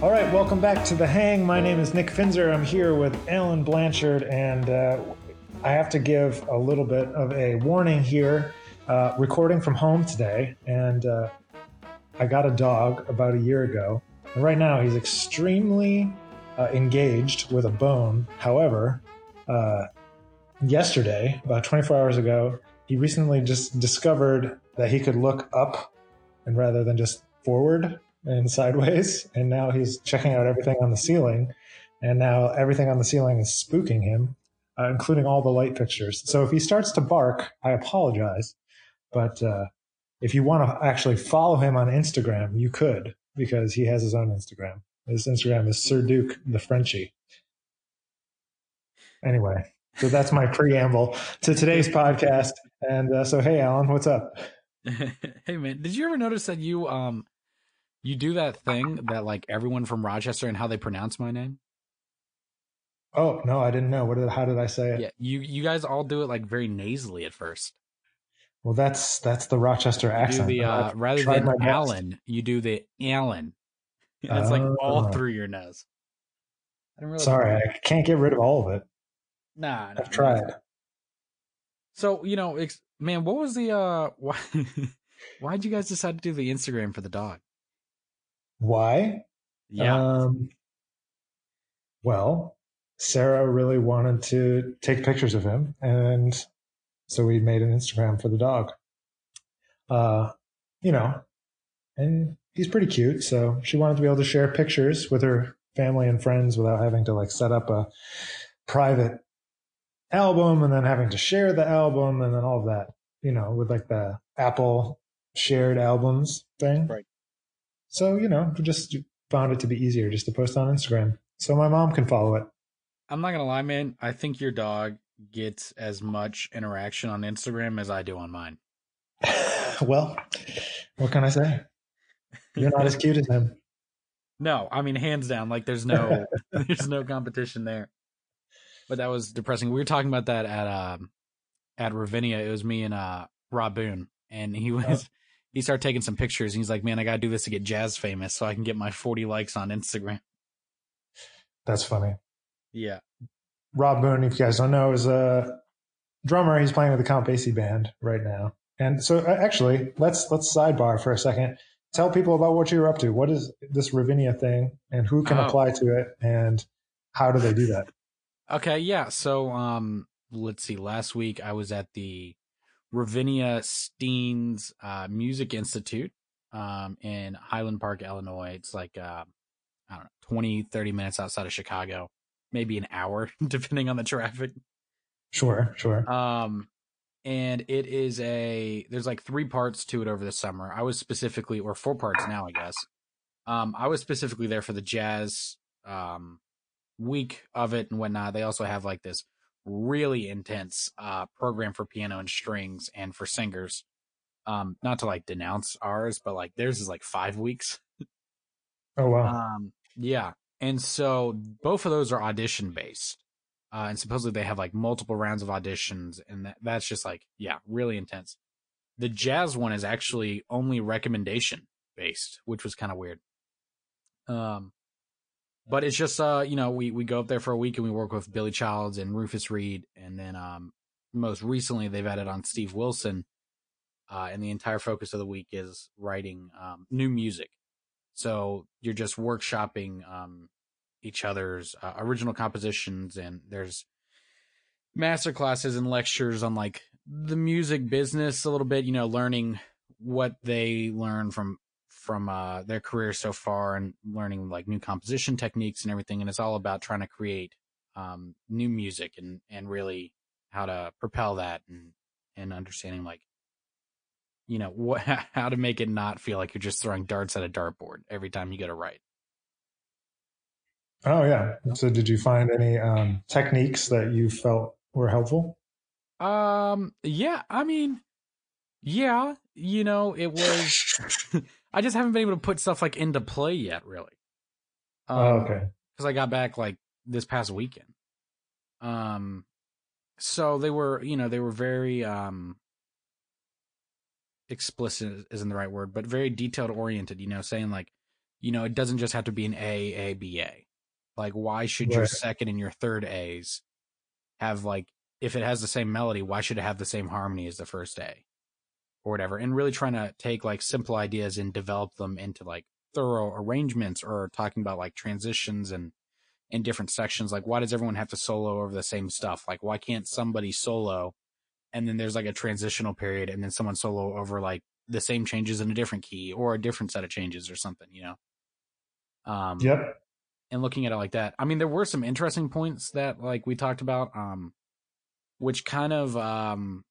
All right, welcome back to The Hang. My name is Nick Finzer. I'm here with Alan Blanchard, and uh, I have to give a little bit of a warning here. Uh, recording from home today, and uh, I got a dog about a year ago. And right now, he's extremely uh, engaged with a bone. However, uh, yesterday, about 24 hours ago, he recently just discovered that he could look up and rather than just forward and sideways. And now he's checking out everything on the ceiling. And now everything on the ceiling is spooking him, uh, including all the light fixtures. So if he starts to bark, I apologize. But uh, if you want to actually follow him on Instagram, you could because he has his own Instagram. His Instagram is Sir Duke the Frenchie. Anyway, so that's my preamble to today's podcast. And uh, so, hey, Alan, what's up? hey, man, did you ever notice that you um you do that thing that like everyone from Rochester and how they pronounce my name? Oh no, I didn't know. What did? How did I say it? Yeah, you you guys all do it like very nasally at first. Well, that's that's the Rochester accent. The, uh, rather than Alan, you do the Alan. It's like all oh. through your nose. I really Sorry, I can't get rid of all of it. Nah, I've tried. So you know, ex- man, what was the uh? Why? Why'd you guys decide to do the Instagram for the dog? Why? Yeah. Um, well, Sarah really wanted to take pictures of him, and so we made an Instagram for the dog. Uh, you know, and he's pretty cute. So she wanted to be able to share pictures with her family and friends without having to like set up a private album and then having to share the album and then all of that, you know, with like the Apple shared albums thing. Right. So, you know, just found it to be easier just to post on Instagram so my mom can follow it. I'm not going to lie, man. I think your dog gets as much interaction on Instagram as I do on mine. well, what can I say? You're not as cute as him. No, I mean hands down, like there's no there's no competition there. But that was depressing. We were talking about that at um at Ravinia. It was me and uh Rob Boone, and he was oh. He started taking some pictures. And he's like, "Man, I gotta do this to get jazz famous, so I can get my 40 likes on Instagram." That's funny. Yeah. Rob Boone, if you guys don't know, is a drummer. He's playing with the Count Basie band right now. And so, uh, actually, let's let's sidebar for a second. Tell people about what you're up to. What is this Ravinia thing, and who can oh. apply to it, and how do they do that? Okay, yeah. So, um, let's see. Last week I was at the Ravinia Steans uh, Music Institute um, in Highland Park, Illinois. It's like uh, I don't know, 20, 30 minutes outside of Chicago maybe an hour, depending on the traffic. Sure, sure. Um, and it is a there's like three parts to it over the summer. I was specifically, or four parts now, I guess. Um, I was specifically there for the jazz um week of it and whatnot. They also have like this really intense uh program for piano and strings and for singers. Um, not to like denounce ours, but like theirs is like five weeks. Oh wow. Um, yeah. And so both of those are audition based. Uh, and supposedly they have like multiple rounds of auditions, and that, that's just like, yeah, really intense. The jazz one is actually only recommendation based, which was kind of weird. Um, but it's just, uh, you know, we, we go up there for a week and we work with Billy Childs and Rufus Reid. And then, um, most recently they've added on Steve Wilson. Uh, and the entire focus of the week is writing, um, new music. So you're just workshopping um, each other's uh, original compositions, and there's master classes and lectures on like the music business a little bit. You know, learning what they learn from from uh, their career so far, and learning like new composition techniques and everything. And it's all about trying to create um, new music and and really how to propel that and and understanding like you know what how to make it not feel like you're just throwing darts at a dartboard every time you get a right. Oh yeah. So did you find any um, techniques that you felt were helpful? Um. Yeah. I mean, yeah. You know, it was. I just haven't been able to put stuff like into play yet, really. Um, oh, okay. Because I got back like this past weekend. Um. So they were, you know, they were very um explicit isn't the right word, but very detailed oriented, you know, saying like you know, it doesn't just have to be an A, A, B, A. Like, why should your second and your third A's have like, if it has the same melody, why should it have the same harmony as the first A? Or whatever. And really trying to take like simple ideas and develop them into like thorough arrangements or talking about like transitions and in different sections. Like, why does everyone have to solo over the same stuff? Like, why can't somebody solo and then there's like a transitional period and then someone solo over like the same changes in a different key or a different set of changes or something, you know? Um, Yep. and looking at it like that. I mean, there were some interesting points that like we talked about, um, which kind of um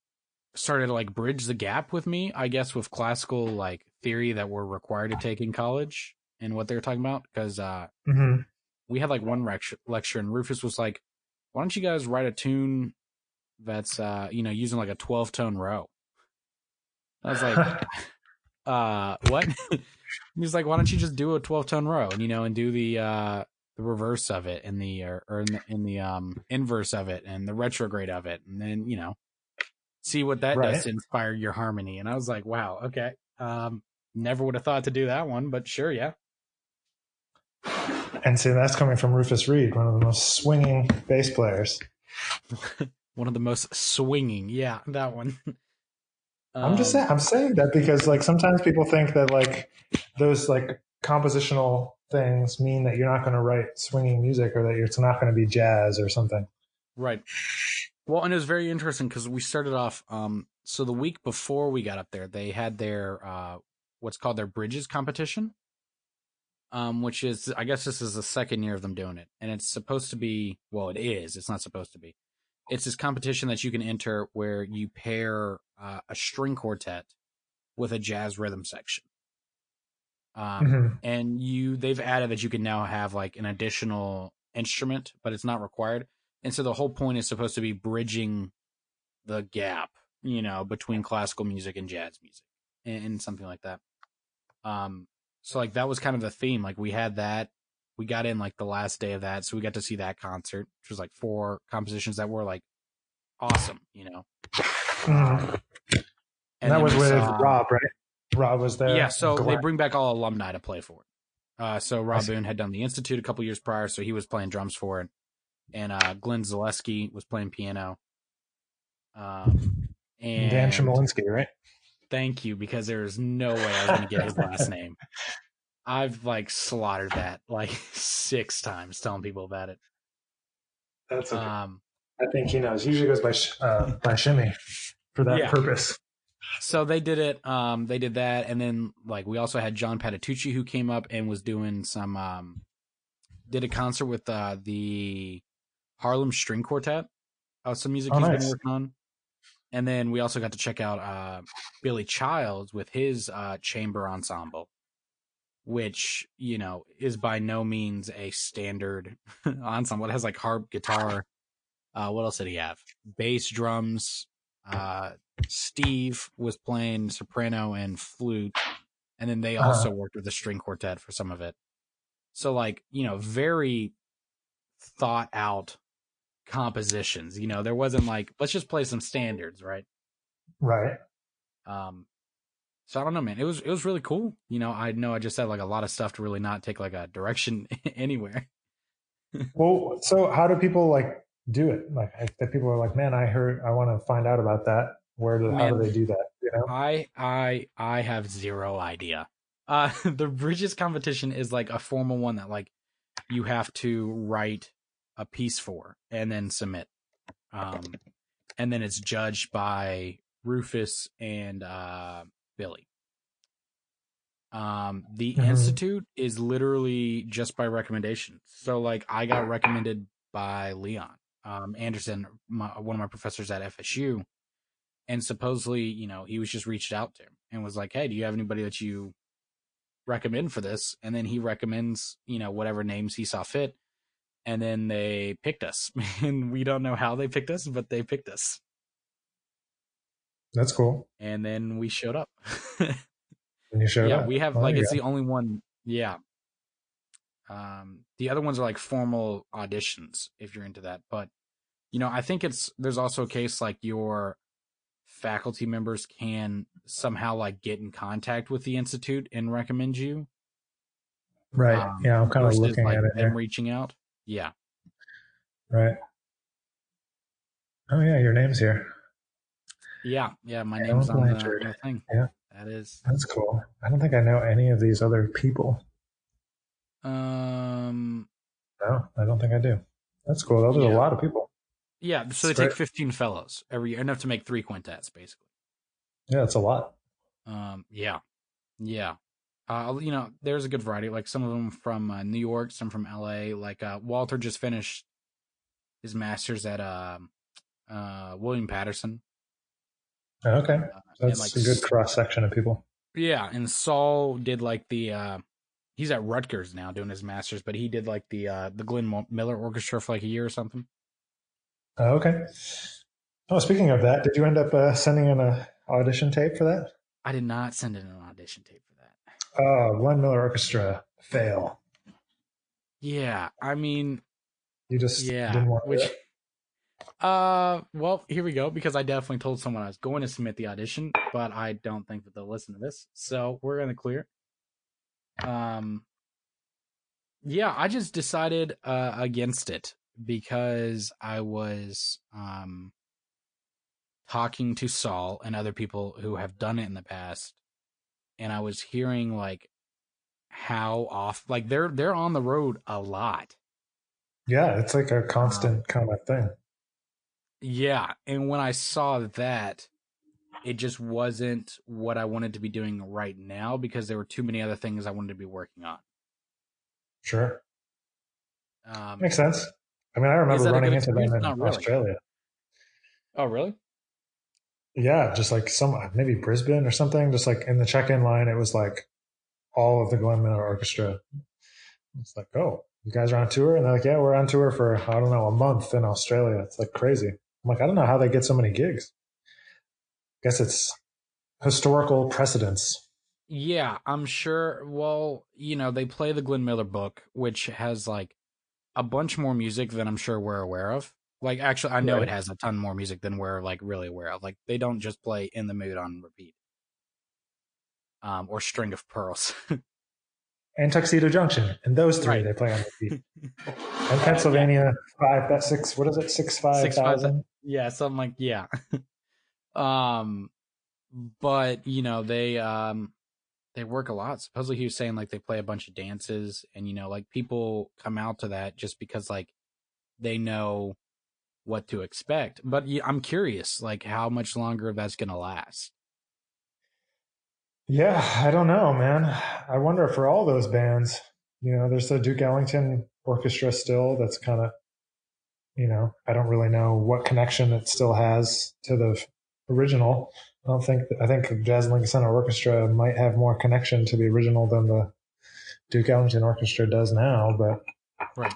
started to like bridge the gap with me, I guess, with classical like theory that we're required to take in college and what they were talking about. Because uh, hmm we had like one lecture, lecture, and Rufus was like, "Why don't you guys write a tune that's uh you know using like a twelve tone row?" I was like, uh what he's like why don't you just do a 12 tone row and you know and do the uh the reverse of it and the or, or in the in the um inverse of it and the retrograde of it and then you know see what that Right. does to inspire your harmony and i was like wow okay um never would have thought to do that one but sure yeah And see, that's coming from Rufus Reid, one of the most swinging bass players. one of the most swinging yeah that one I'm just Um, saying, I'm saying that because like sometimes people think that like those like compositional things mean that you're not going to write swinging music or that it's not going to be jazz or something. Right. Well, and it was very interesting because we started off. Um, so the week before we got up there, they had their uh, what's called their bridges competition. Um, which is, I guess, this is the second year of them doing it, and it's supposed to be. Well, it is. It's not supposed to be. It's this competition that you can enter where you pair uh, a string quartet with a jazz rhythm section. Um, Mhm. and you they've added that you can now have like an additional instrument, but it's not required. And so the whole point is supposed to be bridging the gap, you know, between classical music and jazz music and, and something like that. Um, so like that was kind of the theme. Like we had that, we got in like the last day of that, so we got to see that concert, which was like four compositions that were like awesome, you know. Mhm. And, that was with saw- Rob, right? Rob was there. yeah, so they bring back all alumni to play for it. Uh, so Rob. Boone had done the Institute a couple years prior, so he was playing drums for it, and uh, Glenn Zaleski was playing piano. Um, and Dan Chmielinski, right? thank you because there is no way I was going to get his last name. I've like slaughtered that like six times telling people about it. That's okay. Um, I think he knows. He usually goes by sh- uh, by Shimmy for that Yeah. purpose. so they did it. Um, they did that, and then like we also had John Patitucci who came up and was doing some um, did a concert with uh the Harlem String Quartet. Uh, some music Oh, he's nice. been working on, and then we also got to check out uh Billy Childs with his uh chamber ensemble, which you know is by no means a standard ensemble. It has like harp, guitar. Uh, what else did he have? Bass, drums. Uh, Steve was playing soprano and flute, and then they Uh-huh. also worked with the string quartet for some of it. So, like, you know, very thought out compositions. You know, there wasn't like, let's just play some standards, right? Right. Um, so I don't know, man. It was it was really cool. You know, I know I just said like a lot of stuff to really not take like a direction anywhere. Well, so how do people like do it? Like, if people are like, "Man, I heard. I want to find out about that." Where do how do they do that? You know? I I I have zero idea. Uh the Bridges competition is like a formal one that like you have to write a piece for and then submit. Um and then it's judged by Rufus and uh Billy. Um the Mhm. institute is literally just by recommendation. So like I got recommended by Leon um Anderson, my, one of my professors at FSU and supposedly, you know, he was just reached out to and was like, "Hey, do you have anybody that you recommend for this?" And then he recommends, you know, whatever names he saw fit, and then they picked us. and we don't know how they picked us, but they picked us. That's cool. And then we showed up. And you showed yeah, up. we have Well, like it's go. the only one. Yeah. Um, the other ones are like formal auditions if you're into that, but you know, I think it's there's also a case like your faculty members can somehow like get in contact with the institute and recommend you. Right. Um, yeah, I'm kind of looking like, at it them reaching out. Yeah, Right. Oh yeah, your name's here. yeah, yeah. My Alan name's on the, Blanchard. on the thing. Yeah. that is. That's cool. I don't think I know any of these other people. Um, No, I don't think I do. That's cool. Those are a lot of people. yeah. So they take 15 fellows every year, enough to make three quintets, basically. Yeah, that's a lot. Um, yeah, yeah. Uh, you know, there's a good variety. Like some of them from uh, New York, some from L.A. Like uh, Walter just finished his masters at uh, uh, William Paterson. Okay. Uh, and, That's like, a good cross section of people. Yeah, and Saul did like the. uh He's at Rutgers now doing his masters, but he did like the uh the Glenn Miller Orchestra for like a year or something. Oh, okay. Oh, speaking of that, did you end up uh, sending in a audition tape for that? I did not send in an audition tape Oh, Glenn Miller Orchestra fail. Yeah, I mean, You just yeah, didn't want which it? Uh, well, here we go because I definitely told someone I was going to submit the audition, but I don't think that they'll listen to this. So we're in the clear. Um, yeah, I just decided uh, against it because I was um talking to Saul and other people who have done it in the past, and I was hearing like how off like they're they're on the road a lot. Yeah, it's like a constant kind of thing. Yeah, and when I saw that, it just wasn't what I wanted to be doing right now because there were too many other things I wanted to be working on. Sure. Um, Makes sense. I mean, I remember running into them in really. Australia. oh, really? Yeah, just like some maybe Brisbane or something. Just like in the check-in line, it was like all of the Glenn Miller Orchestra. It's like, oh, you guys are on tour, and they're like, yeah, we're on tour for I don't know a month in Australia. It's like crazy. I'm like, I don't know how they get so many gigs. I Guess it's historical precedence. Yeah, I'm sure. Well, you know, they play the Glenn Miller book, which has like a bunch more music than I'm sure we're aware of. Like, actually, I know Right. it has a ton more music than we're like really aware of. Like, they don't just play "In the Mood" on repeat, um, or "String of Pearls." And Tuxedo Junction, and those three Right. they play on repeat. and Pennsylvania five that six what is it six five Six, five, thousand. yeah something like yeah um but you know they um they work a lot supposedly he was saying like they play a bunch of dances and you know like people come out to that just because like they know what to expect but i'm curious like how much longer that's gonna last Yeah, I don't know, man. I wonder for all those bands, you know, there's the Duke Ellington Orchestra still that's kind of, you know, I don't really know what connection it still has to the original. I don't think, I think the Jazz Lincoln Center Orchestra might have more connection to the original than the Duke Ellington Orchestra does now, but. Right.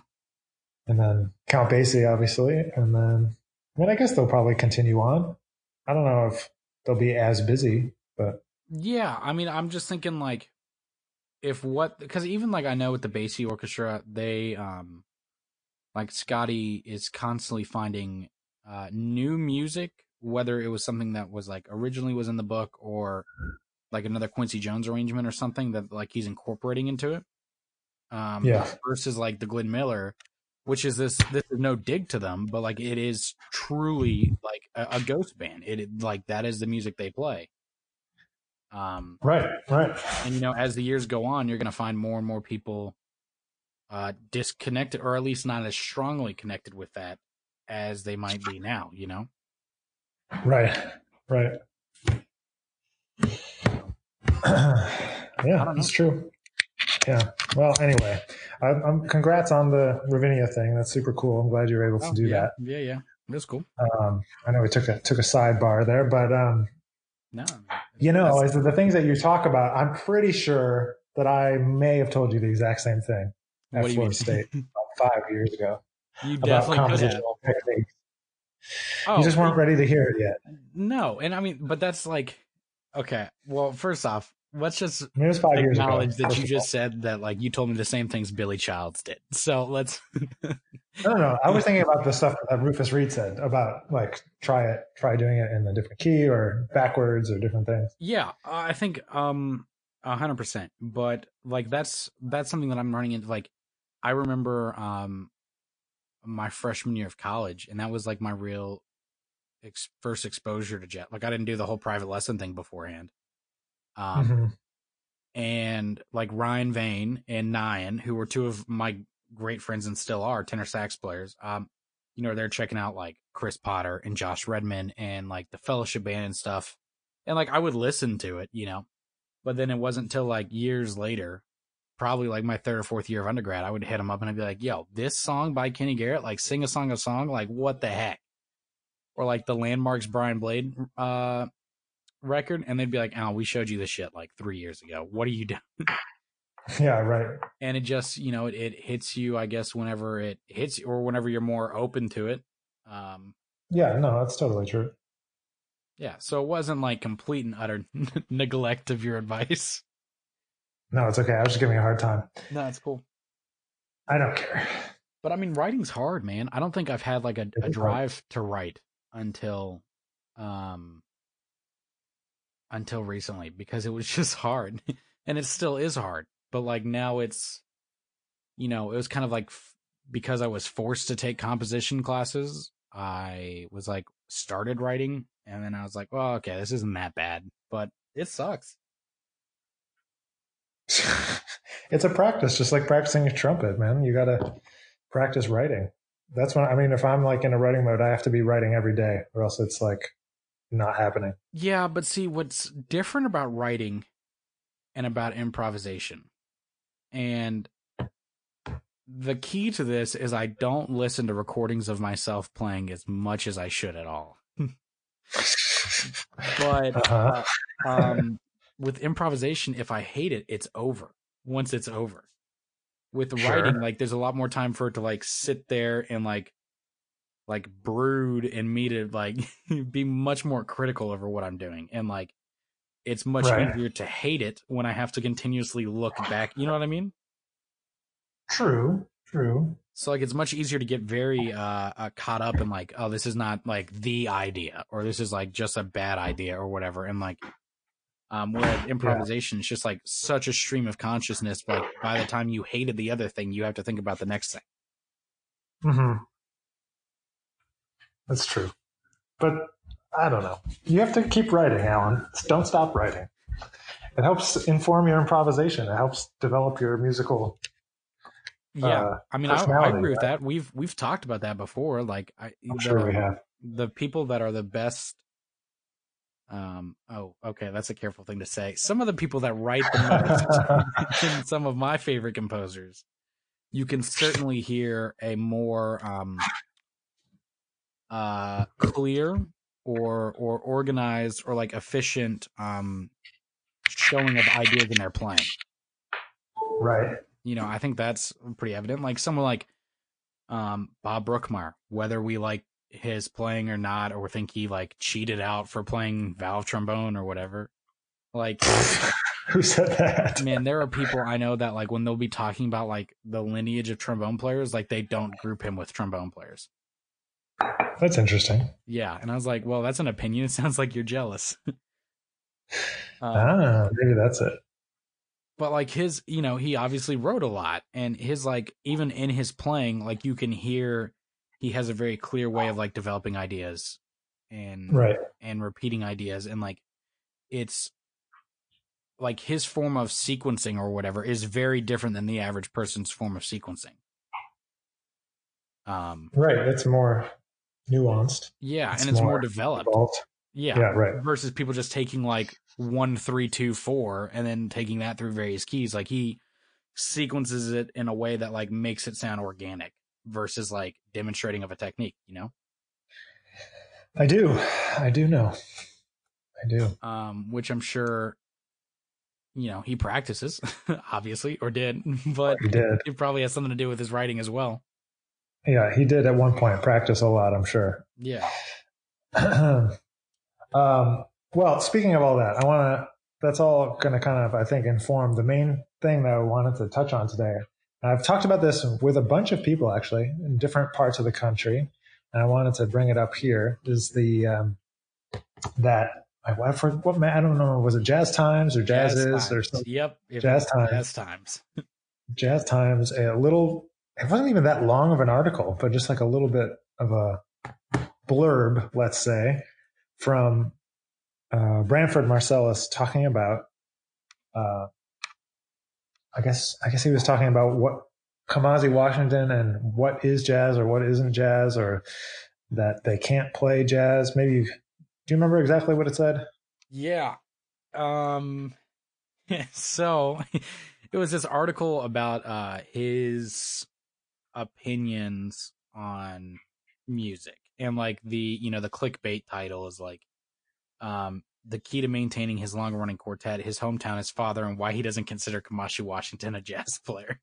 And then Count Basie, obviously. And then, I mean, I guess they'll probably continue on. I don't know if they'll be as busy, but yeah i mean i'm just thinking like if what because even like i know with the basie orchestra they um like scotty is constantly finding uh new music whether it was something that was like originally was in the book or like another quincy jones arrangement or something that like he's incorporating into it um Yeah. versus like the glenn miller which is this this is no dig to them but like it is truly like a, a ghost band it like that is the music they play um right, right. and you know as the years go on you're going to find more and more people uh disconnected or at least not as strongly connected with that as they might be now you know Right, right. yeah, it's true. Yeah. Well, anyway, I, I'm congrats on the Ravinia thing. That's super cool. I'm glad you were able to Oh, do yeah, that. yeah yeah that's cool Um, I know we took a took a sidebar there, but um, no you know, as the things that you talk about, I'm pretty sure that I may have told you the exact same thing at what do you mean Florida State about five years ago you about definitely could have compositional techniques. oh you just weren't ready to hear it yet. no and i mean but that's like okay well first off let's just it was five years ago. acknowledge that you just said that like you told me the same things billy childs did so let's No, no, no. I was thinking about the stuff that Rufus Reid said about like try it, try doing it in a different key or backwards or different things. Yeah, I think um A hundred percent. But like that's that's something that I'm running into. Like I remember um my freshman year of college, and that was like my real ex- first exposure to jet. Like I didn't do the whole private lesson thing beforehand. Um, hmm and like Ryan Vane and Nyan, who were two of my great friends and still are tenor sax players. Um, you know, they're checking out like Chris Potter and Josh Redman and like the Fellowship Band and stuff. And like I would listen to it, you know, but then it wasn't until like years later, probably like my third or fourth year of undergrad, I would hit them up and I'd be like, "Yo, this song by Kenny Garrett, like sing a song a song, like what the heck?" Or like the Landmarks Brian Blade uh record, and they'd be like, "Oh, we showed you this shit like three years ago. What are you doing?" Yeah, right. and it just you know it, it hits you i guess whenever it hits you or whenever you're more open to it um Yeah, no, that's totally true. yeah so it wasn't like complete and utter neglect of your advice No, it's okay. I was just giving you a hard time. no it's cool I don't care. but i mean writing's hard man i don't think i've had like a, a is hard. drive to write until um until recently because it was just hard and it still is hard but like now it's you know it was kind of like f- because i was forced to take composition classes i was like started writing and then i was like well okay this isn't that bad but it sucks it's a practice, just like practicing a trumpet, man. You got to practice writing. That's when I mean, if I'm like in a writing mode, I have to be writing every day, or else it's like not happening. yeah but see what's different about writing and about improvisation and the key to this is i don't listen to recordings of myself playing as much as i should at all but Uh-huh. um, with improvisation, if I hate it, it's over once it's over. With Sure. writing, like there's a lot more time for it to like sit there and like like brood and me to like be much more critical over what I'm doing. And like it's much Right. easier to hate it when I have to continuously look back. You know what I mean? True, true. So like it's much easier to get very uh, uh caught up in like oh this is not like the idea or this is like just a bad idea or whatever and like um whereas improvisation is just like such a stream of consciousness like by the time you hated the other thing you have to think about the next thing. hmm That's true. But I don't know. You have to keep writing, Alan. Don't stop writing. It helps inform your improvisation. It helps develop your musical. Yeah. uh, I mean I, I agree with that. We've we've talked about that before like I I'm the, sure we have. the people that are the best um oh okay that's a careful thing to say. Some of the people that write the most some of my favorite composers, you can certainly hear a more um, uh, clear or or organized or like efficient um, showing of ideas in their playing. right. You know, I think that's pretty evident. Like someone like um, Bob Brookmeyer, whether we like his playing or not, or think he like cheated out for playing valve trombone or whatever, like Who said that? man, there are people I know that like when they'll be talking about like the lineage of trombone players, like they don't group him with trombone players. That's interesting. Yeah, and I was like, well, that's an opinion. It sounds like you're jealous. um, ah, maybe that's it. but like his, you know, he obviously wrote a lot, and his like even in his playing, like you can hear he has a very clear way of like developing ideas and Right. and repeating ideas, and like it's like his form of sequencing or whatever is very different than the average person's form of sequencing. Um, Right. It's more nuanced. yeah, It's and it's more, more developed. Involved. Yeah. Yeah, right. Versus people just taking like one, three, two, four, and then taking that through various keys. Like he sequences it in a way that like makes it sound organic versus like demonstrating of a technique, you know? I do. I do know. I do. Um, which I'm sure, you know, he practices, obviously, or did, but He did. it probably has something to do with his writing as well. Yeah, he did at one point practice a lot, I'm sure. Yeah. um, well, speaking of all that, I want to, that's all going to kind of, I think, inform the main thing that I wanted to touch on today. And I've talked about this with a bunch of people actually in different parts of the country. And I wanted to bring it up here is the, um, that I, what, for, what I don't know. Was it Jazz Times or Jazz, Jazz Is or something? Yep, Jazz Times. Jazz Times. Jazz Times. A little. It wasn't even that long of an article, but just like a little bit of a blurb, let's say, from uh, Branford Marsalis talking about. Uh, I guess I guess he was talking about what Kamasi Washington and what is jazz or what isn't jazz or that they can't play jazz. Maybe do you remember exactly what it said? Yeah. Um so it was this article about uh his opinions on music. And like the, you know, the clickbait title is like um the key to maintaining his long running quartet, his hometown, his father, and why he doesn't consider Kamasi Washington a jazz player.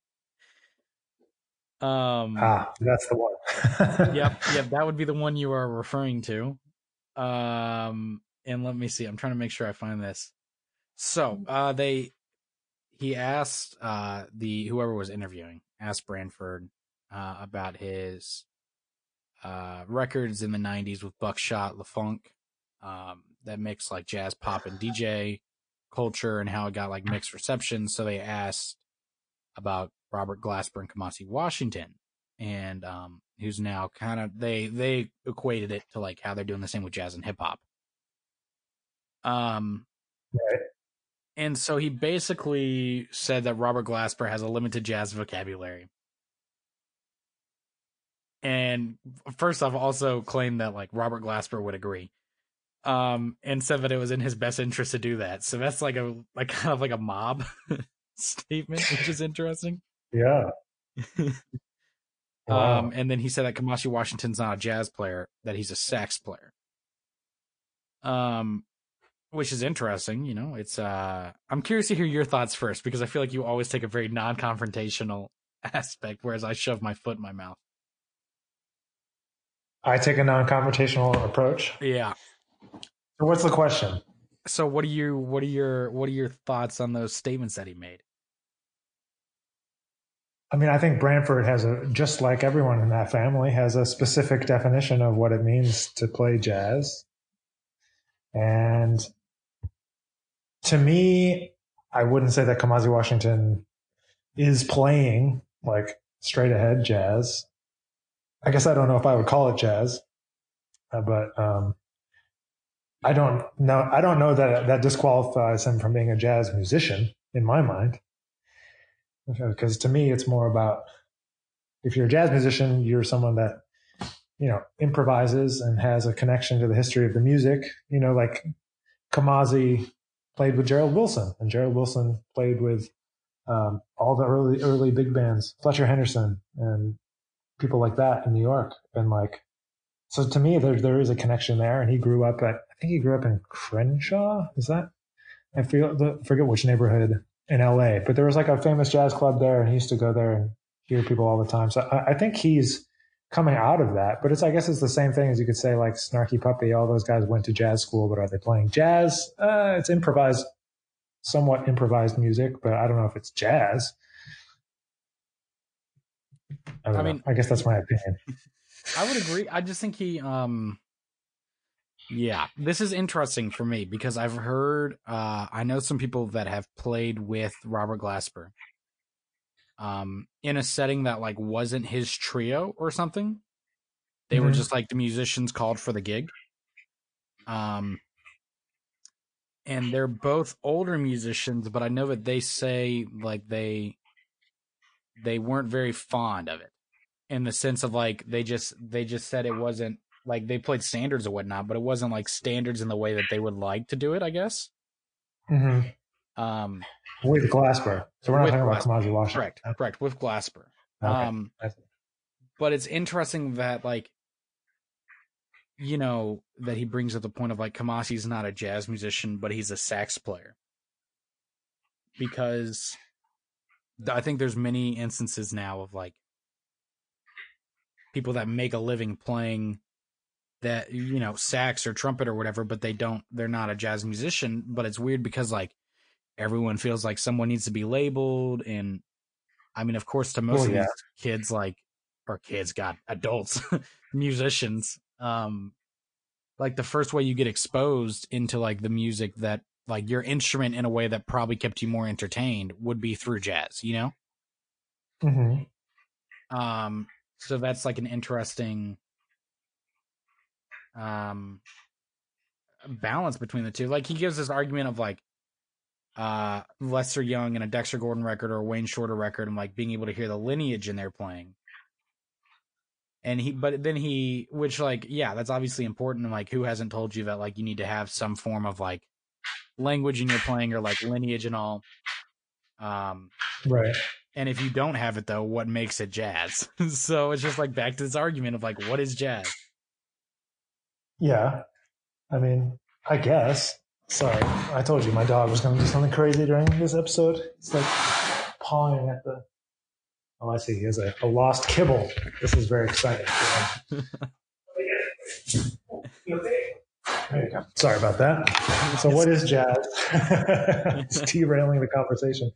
Um, ah, that's the one. yep, yep, that would be the one you are referring to. Um, and let me see. I'm trying to make sure I find this. So, uh, they he asked uh the whoever was interviewing asked Branford uh about his uh records in the 90s with Buckshot, LeFonque, um that mix like jazz, pop, and DJ culture and how it got like mixed reception. So they asked about Robert Glasper and Kamasi Washington, and um, who's now kind of they they equated it to like how they're doing the same with jazz and hip hop. Um, right. And so he basically said that Robert Glasper has a limited jazz vocabulary. And first off, also claimed that like Robert Glasper would agree. Um, and said that it was in his best interest to do that. So that's like a like kind of like a mob statement, which is interesting. Yeah. wow. Um, and then he said that Kamasi Washington's not a jazz player, that he's a sax player. Um, which is interesting. You know, it's uh, I'm curious to hear your thoughts first because I feel like you always take a very non-confrontational aspect, whereas I shove my foot in my mouth. I take a non-confrontational approach. Yeah. So what's the question? So what are you what are your what are your thoughts on those statements that he made? I mean, I think Branford has a, just like everyone in that family, has a specific definition of what it means to play jazz. And to me, I wouldn't say that Kamasi Washington is playing like straight ahead jazz. I guess I don't know if I would call it jazz, uh, but um, I don't know. I don't know that that disqualifies him from being a jazz musician in my mind because to me it's more about if you're a jazz musician you're someone that you know improvises and has a connection to the history of the music you know like Kamasi played with Gerald Wilson and Gerald Wilson played with um, all the early early big bands Fletcher Henderson and people like that in New York and like so to me there there is a connection there and he grew up at I think he grew up in Crenshaw is that I feel the, forget which neighborhood in LA, but there was like a famous jazz club there, and he used to go there and hear people all the time. So I, I think he's coming out of that. But it's I guess it's the same thing as you could say like Snarky Puppy. All those guys went to jazz school, but are they playing jazz? Uh, it's improvised, somewhat improvised music, but I don't know if it's jazz. I, I mean, I guess that's my opinion. I would agree. I just think he um yeah, this is interesting for me because I've heard, uh, I know some people that have played with Robert Glasper, um, in a setting that like wasn't his trio or something. They mm-hmm. were just like the musicians called for the gig. Um, and they're both older musicians, but I know that they say like they they weren't very fond of it in the sense of like they just they just said it wasn't like they played standards or whatnot, but it wasn't like standards in the way that they would like to do it. I guess. Mm-hmm. Um, with Glasper, so we're not talking Glasper. about Kamasi Washington. Correct, correct. With Glasper. Okay. Um, but it's interesting that like, you know, that he brings up the point of like Kamasi's not a jazz musician, but he's a sax player. Because I think there's many instances now of like people that make a living playing that you know sax or trumpet or whatever but they don't they're not a jazz musician but it's weird because like everyone feels like someone needs to be labeled and i mean of course to most of yeah. kids like or kids got adults musicians um like the first way you get exposed into like the music that like your instrument in a way that probably kept you more entertained would be through jazz, you know? Mm-hmm. Um, so that's like an interesting um balance between the two. Like he gives this argument of like uh Lester Young and a Dexter Gordon record or a Wayne Shorter record and like being able to hear the lineage in their playing. And he but then he which like yeah, that's obviously important and like who hasn't told you that like you need to have some form of like language in your playing or like lineage and all. Um Right. and if you don't have it though, what makes it jazz? so it's just like back to this argument of like what is jazz? Yeah. I mean, I guess. Sorry, I told you my dog was going to do something crazy during this episode. It's like pawing at the. Oh, I see. He has a, a lost kibble. This is very exciting. There you go. Sorry about that. So, what is jazz? it's derailing the conversation.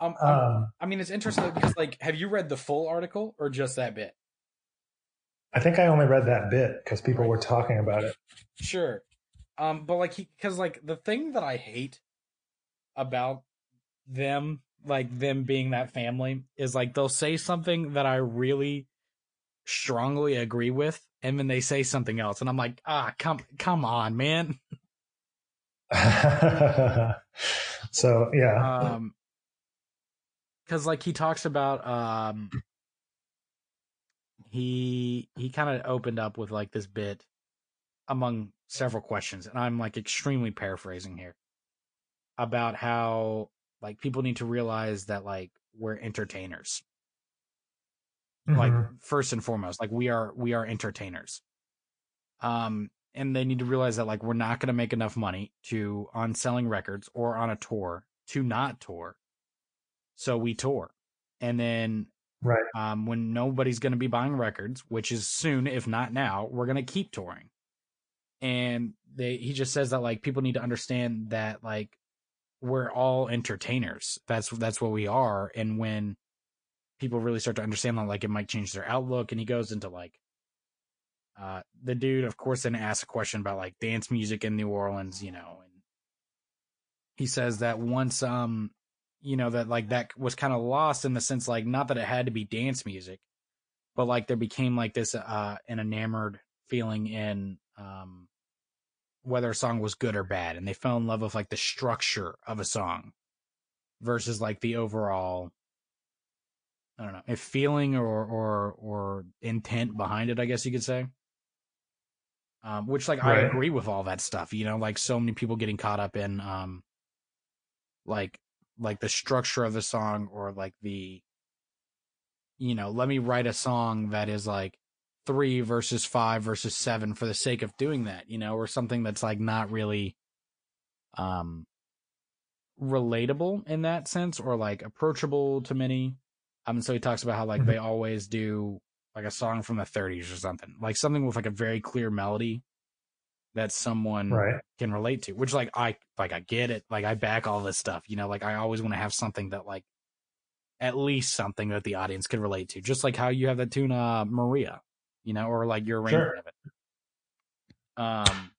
Um, um, Um, I mean, it's interesting because like, have you read the full article or just that bit? I think I only read that bit because people were talking about it. Sure. Um, but like because like the thing that I hate about them, like them being that family, is like they'll say something that I really strongly agree with, and then they say something else, and I'm like, ah, come, come on, man. so, yeah. Um, because like he talks about um, he he kind of opened up with like this bit among several questions, and I'm like extremely paraphrasing here about how like people need to realize that like we're entertainers like Mhm. first and foremost like we are we are entertainers. Um and they need to realize that like we're not going to make enough money to on selling records or on a tour to not tour. So we tour. And then Right. um when nobody's going to be buying records which is soon if not now we're going to keep touring. And they he just says that like people need to understand that like we're all entertainers. That's that's what we are. And when people really start to understand that like it might change their outlook and he goes into like uh the dude of course then asks a question about like dance music in New Orleans, you know, and he says that once um you know that like that was kind of lost in the sense like not that it had to be dance music, but like there became like this uh an enamored feeling in um whether a song was good or bad and they fell in love with like the structure of a song versus like the overall I don't know, if feeling or or or intent behind it, I guess you could say. Um, which like I agree with all that stuff, you know, like so many people getting caught up in um like like the structure of the song or like the you know, let me write a song that is like three versus five versus seven for the sake of doing that, you know, or something that's like not really um relatable in that sense or like approachable to many. Um, so he talks about how like Mhm. they always do like a song from the 30s or something, like something with like a very clear melody that someone Right. can relate to. Which like I like I get it, like I back all this stuff, you know, like I always want to have something that like at least something that the audience could relate to, just like how you have that tune uh Maria, you know, or like your arrangement Sure. of it. Um,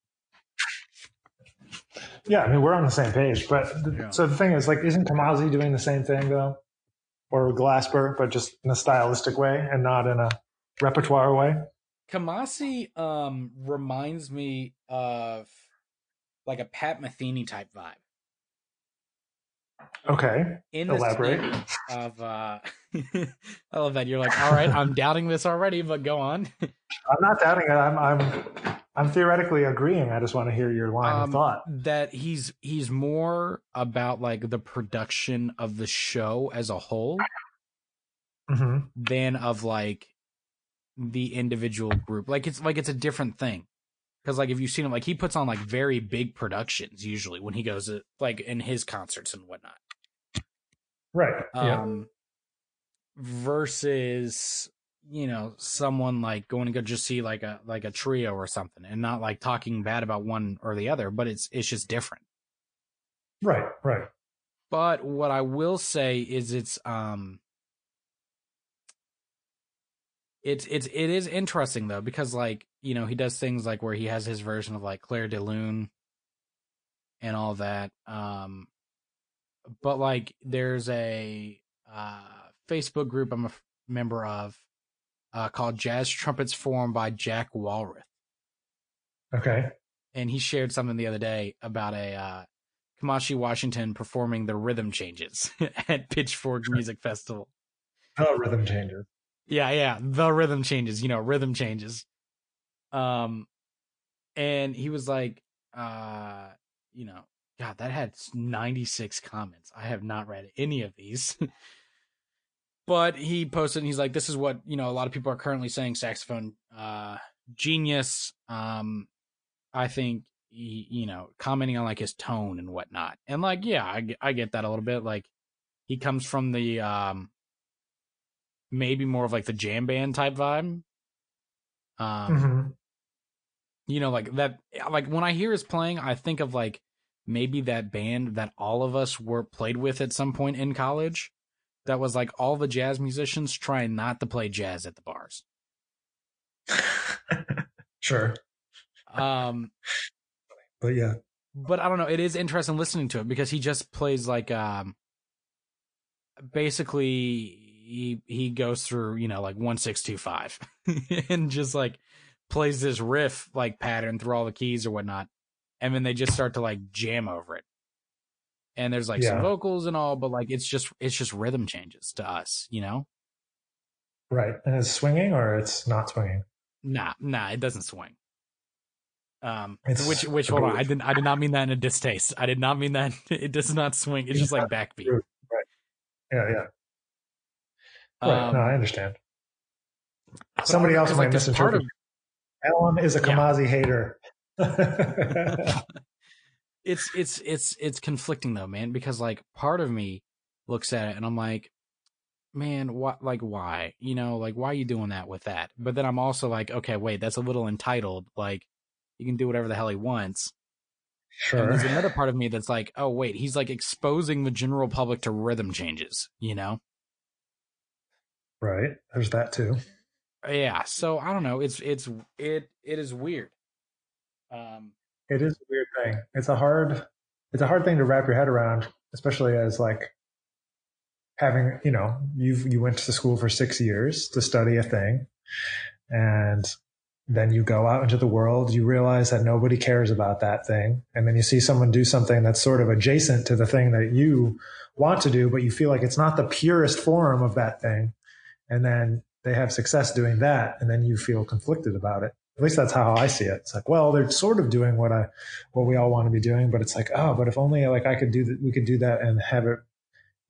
Yeah, I mean we're on the same page, but th- Yeah. so the thing is, like, isn't Kamasi doing the same thing though, or Glasper, but just in a stylistic way and not in a repertoire way? Kamasi um reminds me of like a Pat Metheny type vibe. Okay, In Elaborate. of uh I love that. You're like, all right, I'm doubting this already, but go on. I'm not doubting it. I'm I'm I'm theoretically agreeing. I just want to hear your line Um, of thought. that he's he's more about like the production of the show as a whole hmm than of like the individual group. Like it's like it's a different thing. Because like if you've seen him, like he puts on like very big productions usually when he goes to, like in his concerts and whatnot. Right. yeah. Um, versus you know someone like going to go just see like a like a trio or something and not like talking bad about one or the other, but it's it's just different. Right. Right. But what I will say is it's um it's it's it is interesting though because like you know he does things like where he has his version of like Clair de Lune and all that. Um, but like there's a uh, Facebook group I'm a f- member of uh, called Jazz Trumpets Forum by Jack Walrath, Okay. and he shared something the other day about a uh, Kamasi Washington performing the rhythm changes at Pitchfork Music Festival. Oh, rhythm changes. Yeah, yeah, the rhythm changes, you know, rhythm changes. Um and he was like uh you know, god, that had 96 comments. I have not read any of these. but he posted and he's like this is what, you know, a lot of people are currently saying saxophone uh genius. Um I think he, you know, commenting on like his tone and whatnot. And like, yeah, I, I get that a little bit. Like, he comes from the um maybe more of like the jam band type vibe. Um, hmm you know, like that. Like when I hear his playing, I think of like maybe that band that all of us were played with at some point in college. That was like all the jazz musicians trying not to play jazz at the bars. sure. Um, But yeah. but I don't know. It is interesting listening to it because he just plays like um basically he he goes through, you know, like one six two five and just like plays this riff like pattern through all the keys or whatnot. And then they just start to like jam over it. And there's like some vocals and all, but like it's just it's just rhythm changes to us, you know? Right. And it's swinging or it's not swinging? Nah, nah, it doesn't swing. Um, It's which, which, hold on, I didn't, I did not mean that in a distaste. I did not mean that. It does not swing. It's just like backbeat. Right. Yeah, yeah. Right. Um, no, I understand. Somebody I don't know, else might like, misinterpret. Alan is a Yeah. Kamasi hater. it's it's it's it's conflicting though, man, because like part of me looks at it and I'm like, man, what like why? You know, like why are you doing that with that? But then I'm also like, okay, wait, that's a little entitled. Like he can do whatever the hell he wants. And sure. there's another part of me that's like, oh wait, he's like exposing the general public to rhythm changes, you know? Right. There's that too. Yeah. So I don't know. It's it's it it is weird. Um It is a weird thing. It's a hard it's a hard thing to wrap your head around, especially as like having, you know, you've you went to school for 6 years to study a thing and then you go out into the world, you realize that nobody cares about that thing, and then you see someone do something that's sort of adjacent to the thing that you want to do, but you feel like it's not the purest form of that thing. And then they have success doing that, and then you feel conflicted about it. At least that's how I see it. It's like, well, they're sort of doing what I, what we all want to be doing, but it's like, oh, but if only like I could do that, we could do that and have it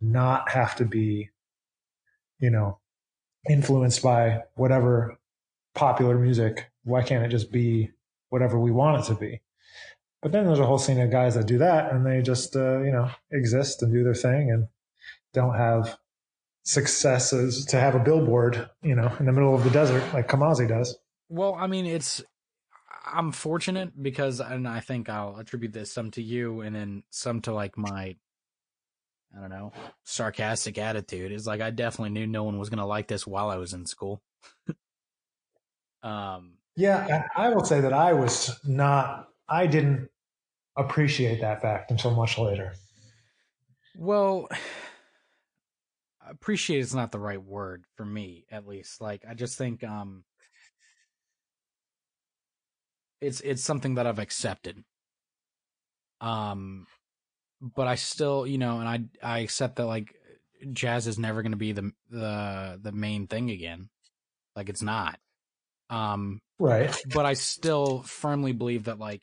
not have to be, you know, influenced by whatever popular music. Why can't it just be whatever we want it to be? But then there's a whole scene of guys that do that and they just, uh, you know, exist and do their thing and don't have successes to have a billboard, you know, in the middle of the desert like Kamasi does. well, I mean it's I'm fortunate because and I think I'll attribute this some to you and then some to like my I don't know, sarcastic attitude. Is like I definitely knew no one was gonna like this while I was in school. um Yeah, I I will say that I was not, I didn't appreciate that fact until much later. Well, appreciate is not the right word for me, at least. Like, I just think um, it's it's something that I've accepted. Um, but I still, you know, and I I accept that like jazz is never going to be the the the main thing again. Like, it's not. Um, Right. but I still firmly believe that like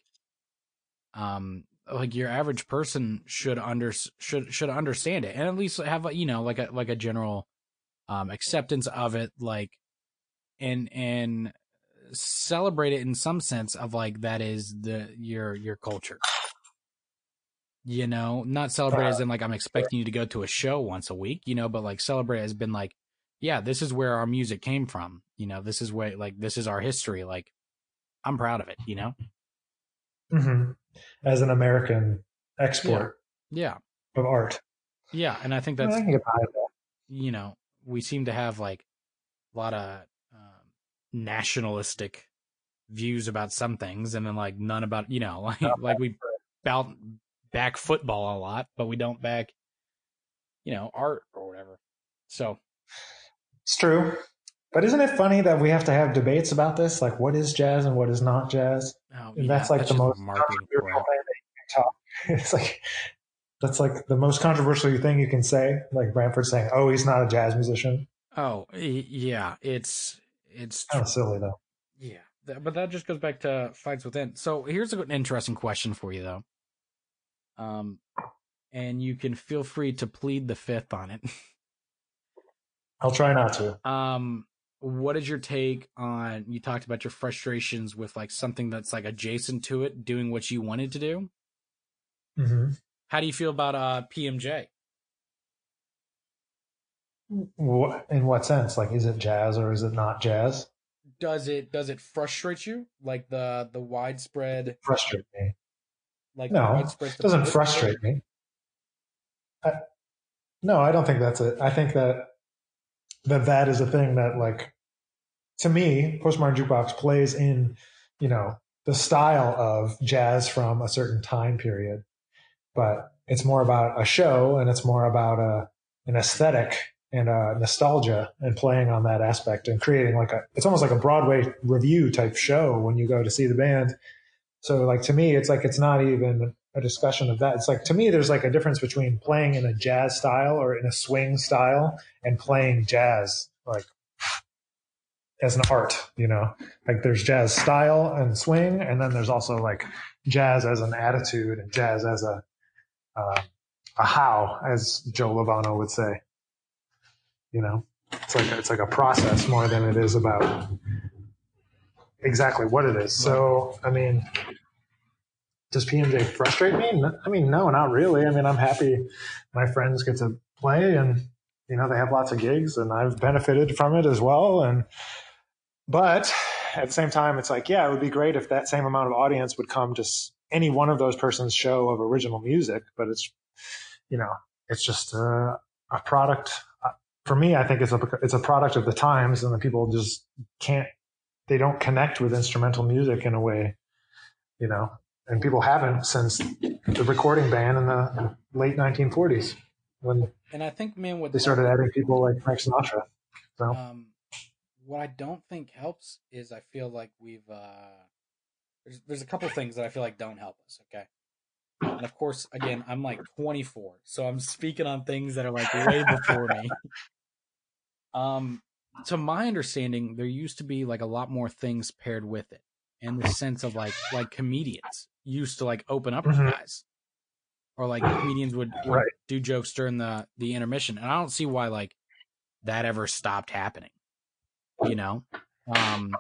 um like your average person should under should should understand it and at least have a, you know like a like a general um acceptance of it like and and celebrate it in some sense of like that is the your your culture. You know not celebrate as in like i'm expecting you to go to a show once a week you know but like celebrate has been like yeah this is where our music came from you know this is where like this is our history like i'm proud of it you know hmm As an American export yeah. Of art. yeah and i think that's you know we seem to have like a lot of um, nationalistic views about some things and then like none about you know like like we bout back football a lot but we don't back you know art or whatever. So it's true but isn't it funny that we have to have debates about this like what is jazz and what is not jazz oh, yeah, that's like the most controversial thing that you can talk it's like that's like the most controversial thing you can say like Branford saying oh he's not a jazz musician oh yeah it's it's kind of silly though yeah but that just goes back to fights within. So here's an interesting question for you though. Um, and you can feel free to plead the fifth on it. I'll try not to. Um, what is your take on? You talked about your frustrations with like something that's like adjacent to it, doing what you wanted to do. Mm-hmm. How do you feel about uh PMJ? In what sense? Like, is it jazz or is it not jazz? Does it does it frustrate you like the the widespread Frustrate me. like No, widespread it doesn't frustrate me. I, no, I don't think that's it. I think that that that is a thing that, like, to me, postmodern jukebox plays in, you know, the style of jazz from a certain time period, but it's more about a show and it's more about a an aesthetic and a nostalgia and playing on that aspect and creating like a it's almost like a Broadway revue type show when you go to see the band. So like to me, it's like it's not even a discussion of that. It's like to me, there's like a difference between playing in a jazz style or in a swing style and playing jazz like as an art, you know, like there's jazz style and swing. And then there's also like jazz as an attitude and jazz as a, uh, a how, as Joe Lovano would say, you know, it's like, it's like a process more than it is about exactly what it is. So, I mean, does PMJ frustrate me? I mean, no, not really. I mean, I'm happy my friends get to play and, you know, they have lots of gigs and I've benefited from it as well. And, but at the same time, it's like, yeah, it would be great if that same amount of audience would come to any one of those person's show of original music. But it's, you know, it's just a, a product. For me, I think it's a it's a product of the times, and the people just can't. They don't connect with instrumental music in a way, you know, and people haven't since the recording ban in the late 1940s when. And I think, man, what they started adding people like Frank Sinatra. So. Um, what I don't think helps is I feel like we've uh there's there's a couple things that I feel like don't help us, okay? And of course, again, I'm like 24, so I'm speaking on things that are like way before me. Um to my understanding, there used to be like a lot more things paired with it in the sense of like like comedians used to like open up Mhm. guys. Or like comedians would, would Right. do jokes during the the intermission. And I don't see why like that ever stopped happening you know? Um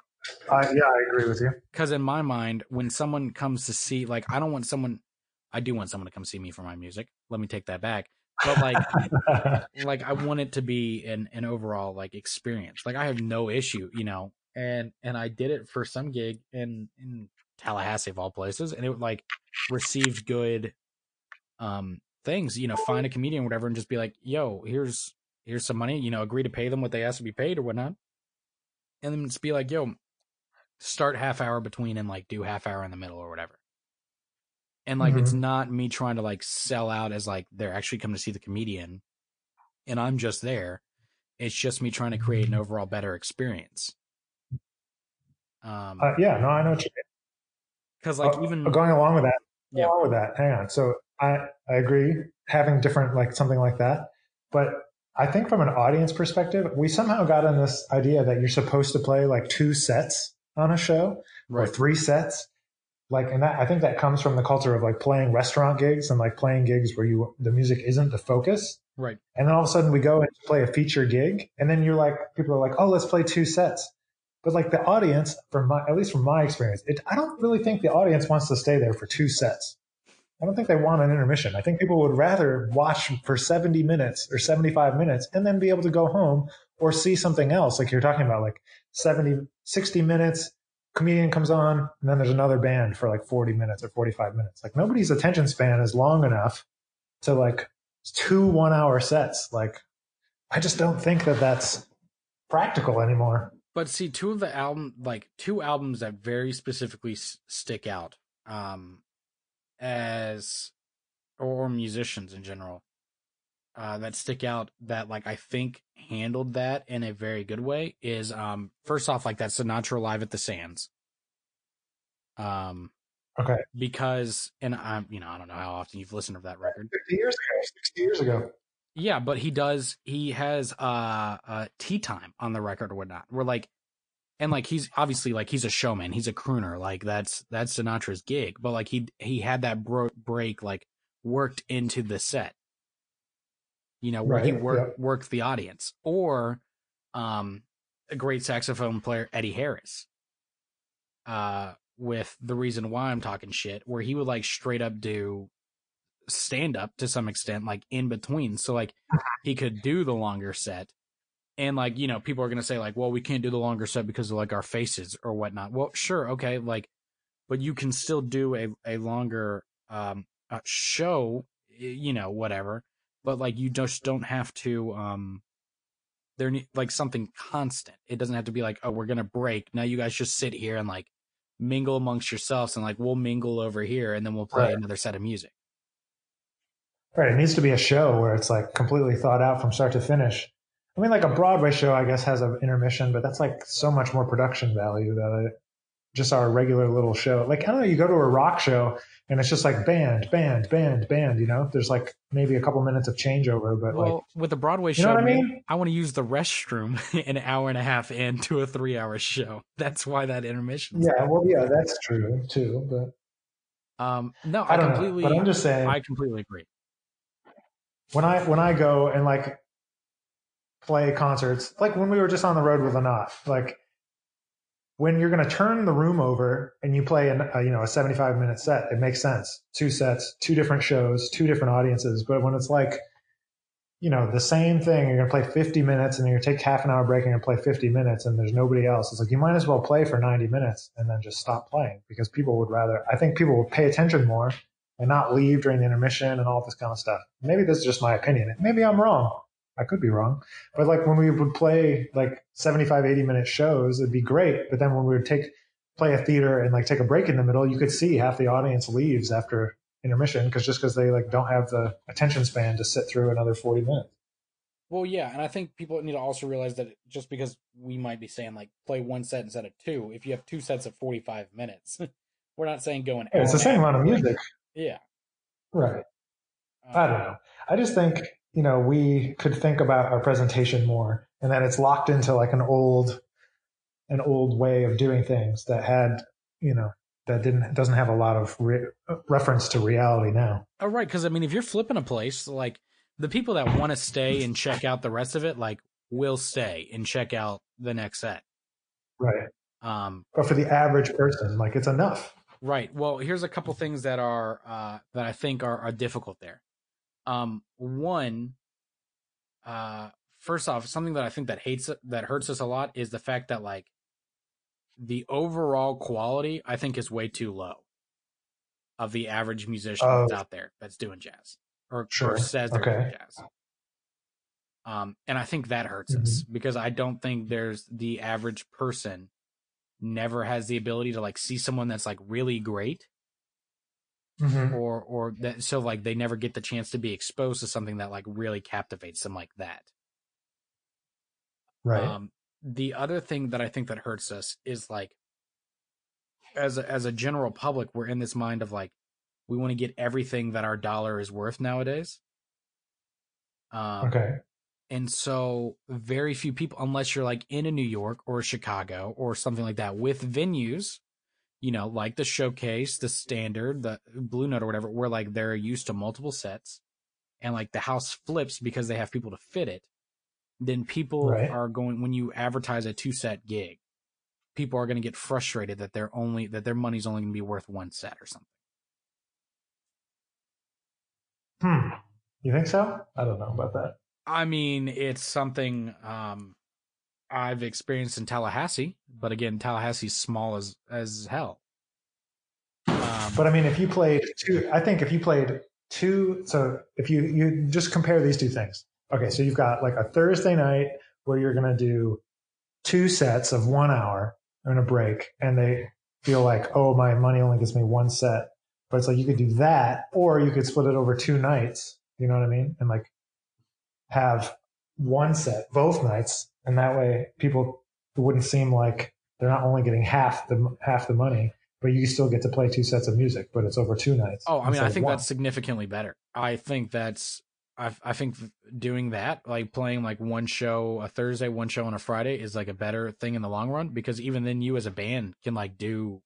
I, yeah, I agree with you. because in my mind when someone comes to see like i don't want someone i do want someone to come see me for my music. Let me take that back. But like like i want it to be an an overall like experience. Like i have no issue you know? And and i did it for some gig in in tallahassee of all places and it like received good um things you know find a comedian or whatever and just be like yo here's here's some money you know agree to pay them what they ask to be paid or whatnot and then just be like yo start half hour between and like do half hour in the middle or whatever and like it's not me trying to like sell out as like they're actually coming to see the comedian and i'm just there it's just me trying to create an overall better experience um Uh, yeah, no, I know what you mean. because like Uh, even going along with that, Yeah. along with that. Hang on. So I I agree having different like something like that, but I think from an audience perspective, we somehow got in this idea that you're supposed to play like two sets on a show or three sets. Like, and that I think that comes from the culture of like playing restaurant gigs and like playing gigs where you the music isn't the focus. right And then all of a sudden we go and play a feature gig, and then you're like, people are like, oh, let's play two sets. But like the audience, from my at least from my experience, it, I don't really think the audience wants to stay there for two sets. I don't think they want an intermission. I think people would rather watch for 70 minutes or 75 minutes and then be able to go home or see something else. Like you're talking about, like 70, 60 minutes, comedian comes on, and then there's another band for like 40 minutes or 45 minutes. Like nobody's attention span is long enough to like two one hour sets. Like I just don't think that that's practical anymore. But see, two of the album, like two albums that very specifically s- stick out, um, as or musicians in general, uh, that stick out that like I think handled that in a very good way is um first off like that Sinatra live at the Sands. Um, Okay. because and I'm you know I don't know how often you've listened to that record. 50 years ago, 60 years ago. Yeah, but he does. He has uh, uh tea time on the record or whatnot. We're like, and like he's obviously like he's a showman. He's a crooner. Like that's that's Sinatra's gig. But like he he had that bro- break like worked into the set. You know where he Right, worked worked the audience, or um a great saxophone player Eddie Harris. Uh, with the reason why I'm talking shit, where he would like straight up do stand up to some extent, like in between. So like he could do the longer set. And like, you know, people are gonna say, like, well, we can't do the longer set because of like our faces or whatnot. Well, sure, okay, like but you can still do a, a longer um uh, show, you know, whatever. But like you just don't have to um there ne- like something constant. It doesn't have to be like, oh, we're gonna break. Now you guys just sit here and like mingle amongst yourselves and like we'll mingle over here and then we'll play Right. another set of music. Right. It needs to be a show where it's like completely thought out from start to finish. I mean, like a Broadway show, I guess, has an intermission, but that's like so much more production value that it, just our regular little show. Like, I don't know, you go to a rock show and it's just like band, band, band, band, you know? There's like maybe a couple minutes of changeover, but like, with a Broadway show, You know what I mean? I want to use the restroom an hour and a half into a three hour show. That's why that intermission. yeah, well, yeah, that's true too. But Um, no, I, I don't completely, know. But I'm just saying, I completely agree. when I when I go and like play concerts, like when we were just on the road with Anat, like when you're going to turn the room over and you play an, a, you know a 75 minute set, it makes sense. Two sets, two different shows, two different audiences. But when it's like you know the same thing, you're going to play 50 minutes and then to take half an hour break and play 50 minutes and there's nobody else. It's like you might as well play for 90 minutes and then just stop playing because people would rather. I think people would pay attention more and not leave during the intermission and all this kind of stuff. Maybe this is just my opinion. Maybe I'm wrong. I could be wrong. But like when we would play like 75, 80 minute shows, it'd be great. But then when we would take, play a theater and like take a break in the middle, you could see half the audience leaves after intermission because just because they like don't have the attention span to sit through another 40 minutes. Well, yeah, and I think people need to also realize that just because we might be saying like play one set instead of two, if you have two sets of forty five minutes, we're not saying going. Yeah, it's the same amount of music. Yeah, Right. Um, I don't know. I just think, you know, we could think about our presentation more and that it's locked into like an old, an old way of doing things that had, you know, that didn't, doesn't have a lot of re- reference to reality now. Oh, right. Because I mean, if you're flipping a place, like the people that want to stay and check out the rest of it, like will stay and check out the next set. Right. Um, But for the average person, like it's enough. right. Well, here's a couple things that are uh, that I think are, are difficult there. Um, one, uh, first off, something that I think that hates that hurts us a lot is the fact that like the overall quality I think is way too low of the average musician Oh. that's out there that's doing jazz or, Sure. or says they're doing jazz. Um, and I think that hurts Mm-hmm. us because I don't think there's the average person never has the ability to like see someone that's like really great Mhm. or or that so like they never get the chance to be exposed to something that like really captivates them like that. Right. Um, the other thing that I think that hurts us is like, as a, as a general public, we're in this mind of like, we want to get everything that our dollar is worth nowadays. Um, okay. and so very few people, unless you're like in a New York or Chicago or something like that with venues, you know, like the showcase, the standard, the blue note or whatever, where like they're used to multiple sets and like the house flips because they have people to fit it. Then people Right. are going, when you advertise a two set gig, people are going to get frustrated that they're only, that their money's only going to be worth one set or something. Hmm. You think so? I don't know about that. I mean, it's something um, I've experienced in Tallahassee, but again, Tallahassee's small as as hell. Um, But I mean, if you played two, I think if you played two, so if you you just compare these two things. Okay, so you've got like a Thursday night where you're going to do two sets of one hour and a break and they feel like, oh, my money only gives me one set. But it's like you could do that or you could split it over two nights. You know what I mean? And like have one set both nights. And that way people wouldn't seem like they're not only getting half the half the money, but you still get to play two sets of music, but it's over two nights. Oh, I mean, I think that's significantly better. I think that's I I think doing that, like playing like one show a Thursday, one show on a Friday, is like a better thing in the long run because even then, you as a band can like do.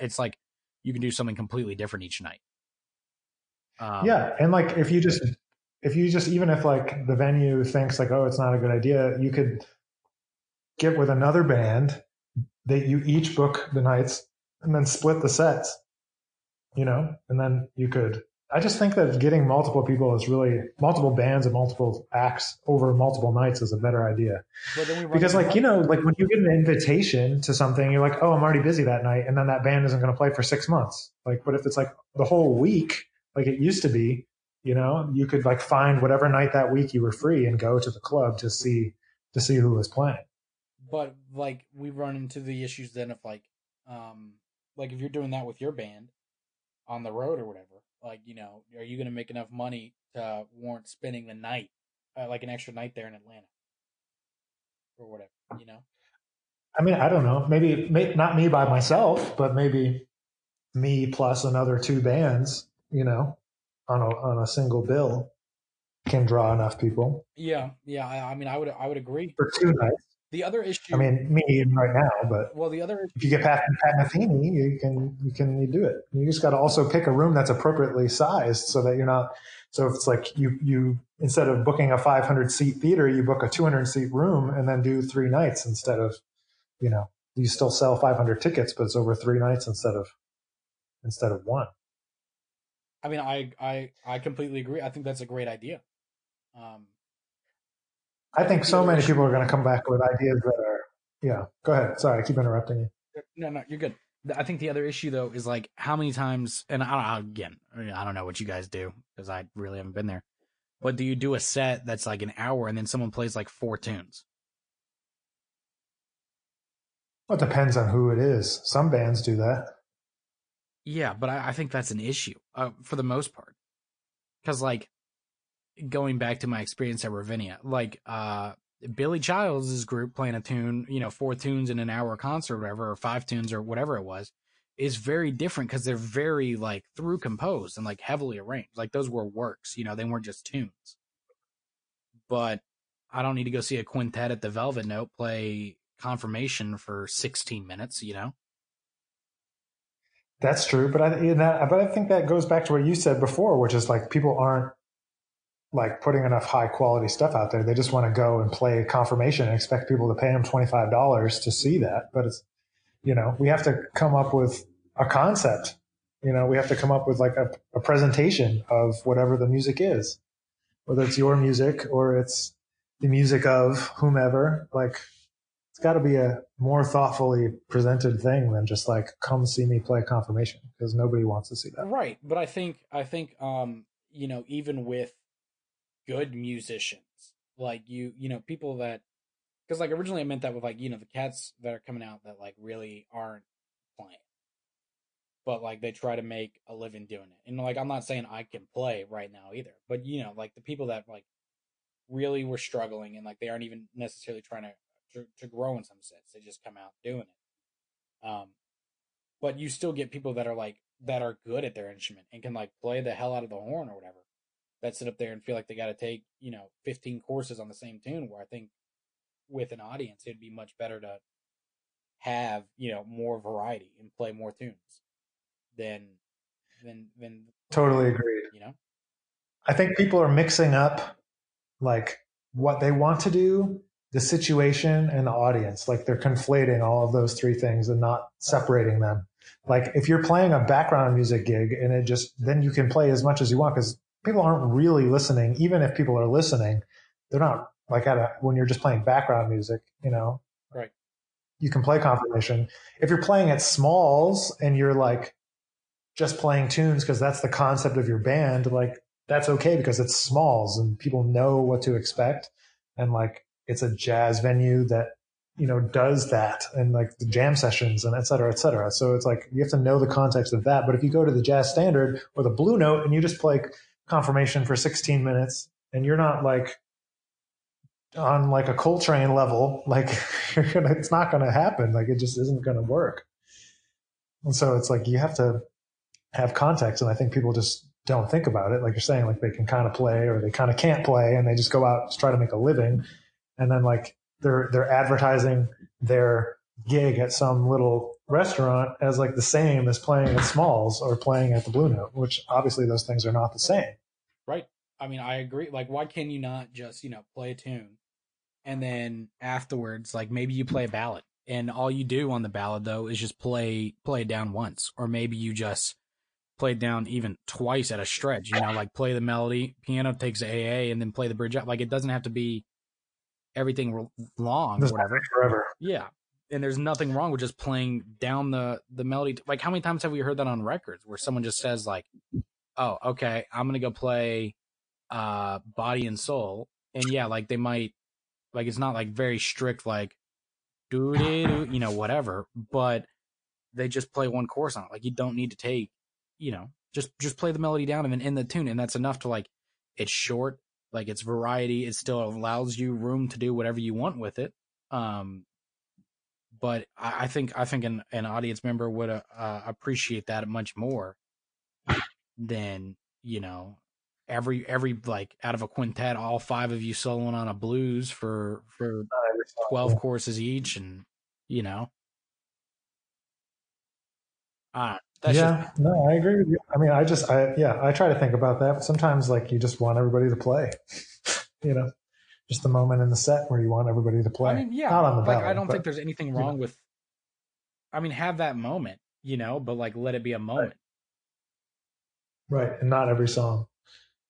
It's like you can do something completely different each night. Um, yeah, and like if you just if you just even if like the venue thinks like oh it's not a good idea, you could get with another band that you each book the nights and then split the sets, you know, and then you could. I just think that getting multiple people is really multiple bands and multiple acts over multiple nights is a better idea. because, like, you know, like when you get an invitation to something, you're like, oh, I'm already busy that night. And then that band isn't going to play for six months. Like, but if it's like the whole week, like it used to be, you know, you could like find whatever night that week you were free and go to the club to see, to see who was playing. But like we run into the issues then of like um like if you're doing that with your band on the road or whatever like you know are you going to make enough money to warrant spending the night uh, like an extra night there in atlanta? Or whatever you know? I mean i don't know. Maybe may, not me by myself but maybe me plus another two bands you know on a on a single bill can draw enough people yeah yeah i, I mean i would i would agree for two nights the other issue. I mean, me right now, but well, the other. If you get Pat, Pat Metheny, you can you can you do it. You just got to also pick a room that's appropriately sized so that you're not. So if it's like you you instead of booking a 500 seat theater, you book a 200 seat room and then do three nights instead of, you know, you still sell 500 tickets, but it's over three nights instead of instead of one. I mean, I I I completely agree. I think that's a great idea. Um, I think so many people are going to come back with ideas that are, yeah. Go ahead. Sorry, I keep interrupting you. No, no, you're good. I think the other issue though is like how many times, and I don't again, I don't know what you guys do because I really haven't been there. But do you do a set that's like an hour and then someone plays like four tunes? Well, it depends on who it is. Some bands do that. Yeah, but I, I think that's an issue uh, for the most part. Because like going back to my experience at Ravinia, like uh, Billy Childs' group playing a tune, you know, four tunes in an hour concert, or whatever, or five tunes, or whatever it was, is very different because they're very like through composed and like heavily arranged. Like those were works, you know, they weren't just tunes. But I don't need to go see a quintet at the Velvet Note play confirmation for 16 minutes, you know? That's true, but I but I think that goes back to what you said before, which is like people aren't like putting enough high quality stuff out there. They just want to go and play confirmation and expect people to pay them $25 to see that. But it's, you know, we have to come up with a concept. You know, we have to come up with like a, a presentation of whatever the music is, whether it's your music or it's the music of whomever. Like, it's got to be a more thoughtfully presented thing than just like come see me play confirmation because nobody wants to see that. Right, but I think I think um you know even with good musicians. Like you, you know, people that, because like originally I meant that with like, you know, the cats that are coming out that like really aren't playing. But like they try to make a living doing it. And like I'm not saying I can play right now either. But you know, like the people that like really were struggling and like they aren't even necessarily trying to to, to grow in some sense. They just come out doing it. Um but you still get people that are like that are good at their instrument and can like play the hell out of the horn or whatever that sit up there and feel like they got to take you know 15 choruses on the same tune where i think with an audience it'd be much better to have you know more variety and play more tunes than than than totally agreed you know i think people are mixing up like what they want to do the situation and the audience like they're conflating all of those three things and not separating them like if you're playing a background music gig and it just then you can play as much as you want because people aren't really listening. Even if people are listening, they're not like at a, when you're just playing background music, you know, right. You can play confirmation. If you're playing at smalls and you're like just playing tunes because that's the concept of your band, like that's okay because it's smalls and people know what to expect. And like it's a jazz venue that you know, does that and like the jam sessions and et cetera, et cetera. So it's like you have to know the context of that. But if you go to the jazz standard or the blue note and you just play confirmation for 16 minutes and you're not like on like a Coltrane level, like gonna, it's not going to happen. Like it just isn't going to work. And so it's like you have to have context. And I think people just don't think about it. Like you're saying, like they can kind of play or they kind of can't play and they just go out to try to make a living. And then like they're, they're advertising their gig at some little restaurant as like the same as playing at Smalls or playing at the Blue Note, which obviously those things are not the same. Right. I mean, I agree. Like, why can you not just, you know, play a tune and then afterwards, like maybe you play a ballad and all you do on the ballad though is just play, play it down once, or maybe you just play it down even twice at a stretch, you know, like play the melody, piano takes AA and then play the bridge up. Like it doesn't have to be everything long or whatever. Forever. Yeah. And there's nothing wrong with just playing down the, the melody. Like how many times have we heard that on records where someone just says like, Oh, okay, I'm to go play, uh, body and soul. And yeah, like they might, like it's not like very strict, like, do you know, whatever, but they just play one chorus on it. Like you don't need to take, you know, just, just play the melody down and then in the tune. And that's enough to like, it's short, like it's variety. It still allows you room to do whatever you want with it. Um, but I, I think I think an, an audience member would uh, uh, appreciate that much more than you know every every like out of a quintet, all five of you soloing on a blues for for twelve choruses each, and you know, uh, yeah, just, no, I agree with you. I mean, I just, I yeah, I try to think about that. But sometimes, like, you just want everybody to play. you know, just the moment in the set where you want everybody to play. I mean, yeah, Not on the like ballad, I don't but, think there's anything wrong with. I mean, have that moment, you know, but like let it be a moment. right, and not every song.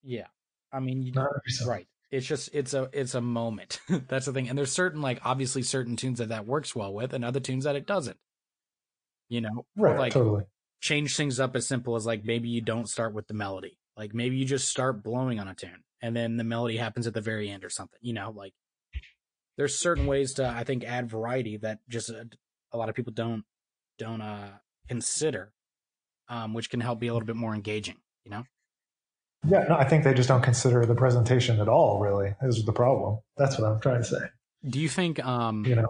Yeah, I mean, you, Not every song. right. It's just it's a it's a moment. That's the thing, and there's certain like obviously certain tunes that that works well with, and other tunes that it doesn't. You know, Right, like totally. Change things up as simple as like maybe you don't start with the melody. Like maybe you just start blowing on a tune and then the melody happens at the very end or something, you know, like there's certain ways to, I think, add variety that just uh, a lot of people don't, don't, uh, consider, um, which can help be a little bit more engaging, you know? Yeah, no, I think they just don't consider the presentation at all. Really, is the problem. That's what I'm trying to say. Do you think, um, You know,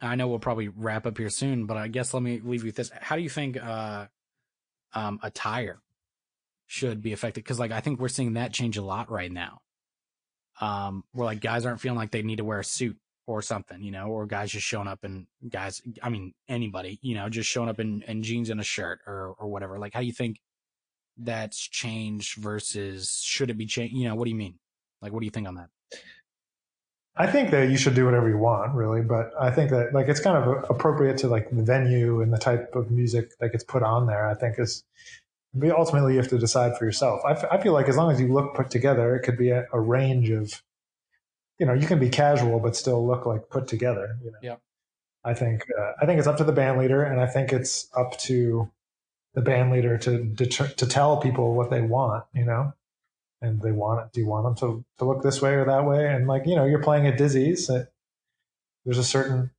I know we'll probably wrap up here soon, but I guess let me leave you with this. How do you think uh, um, attire should be affected? Because like I think we're seeing that change a lot right now. Um, where like guys aren't feeling like they need to wear a suit or something, you know, or guys just showing up and guys. I mean anybody, you know, just showing up in, in jeans and a shirt or or whatever. Like how do you think that's changed versus should it be changed? You know, what do you mean? Like what do you think on that? I think that you should do whatever you want, really. But I think that like it's kind of appropriate to like the venue and the type of music that gets put on there. I think is ultimately you have to decide for yourself. I, f- I feel like as long as you look put together, it could be a, a range of, you know, you can be casual but still look like put together. You know? Yeah. I think uh, I think it's up to the band leader, and I think it's up to the band leader to deter- to tell people what they want. You know, and they want it. Do you want them to to look this way or that way? And like you know, you're playing at Dizzy's. uh, There's a certain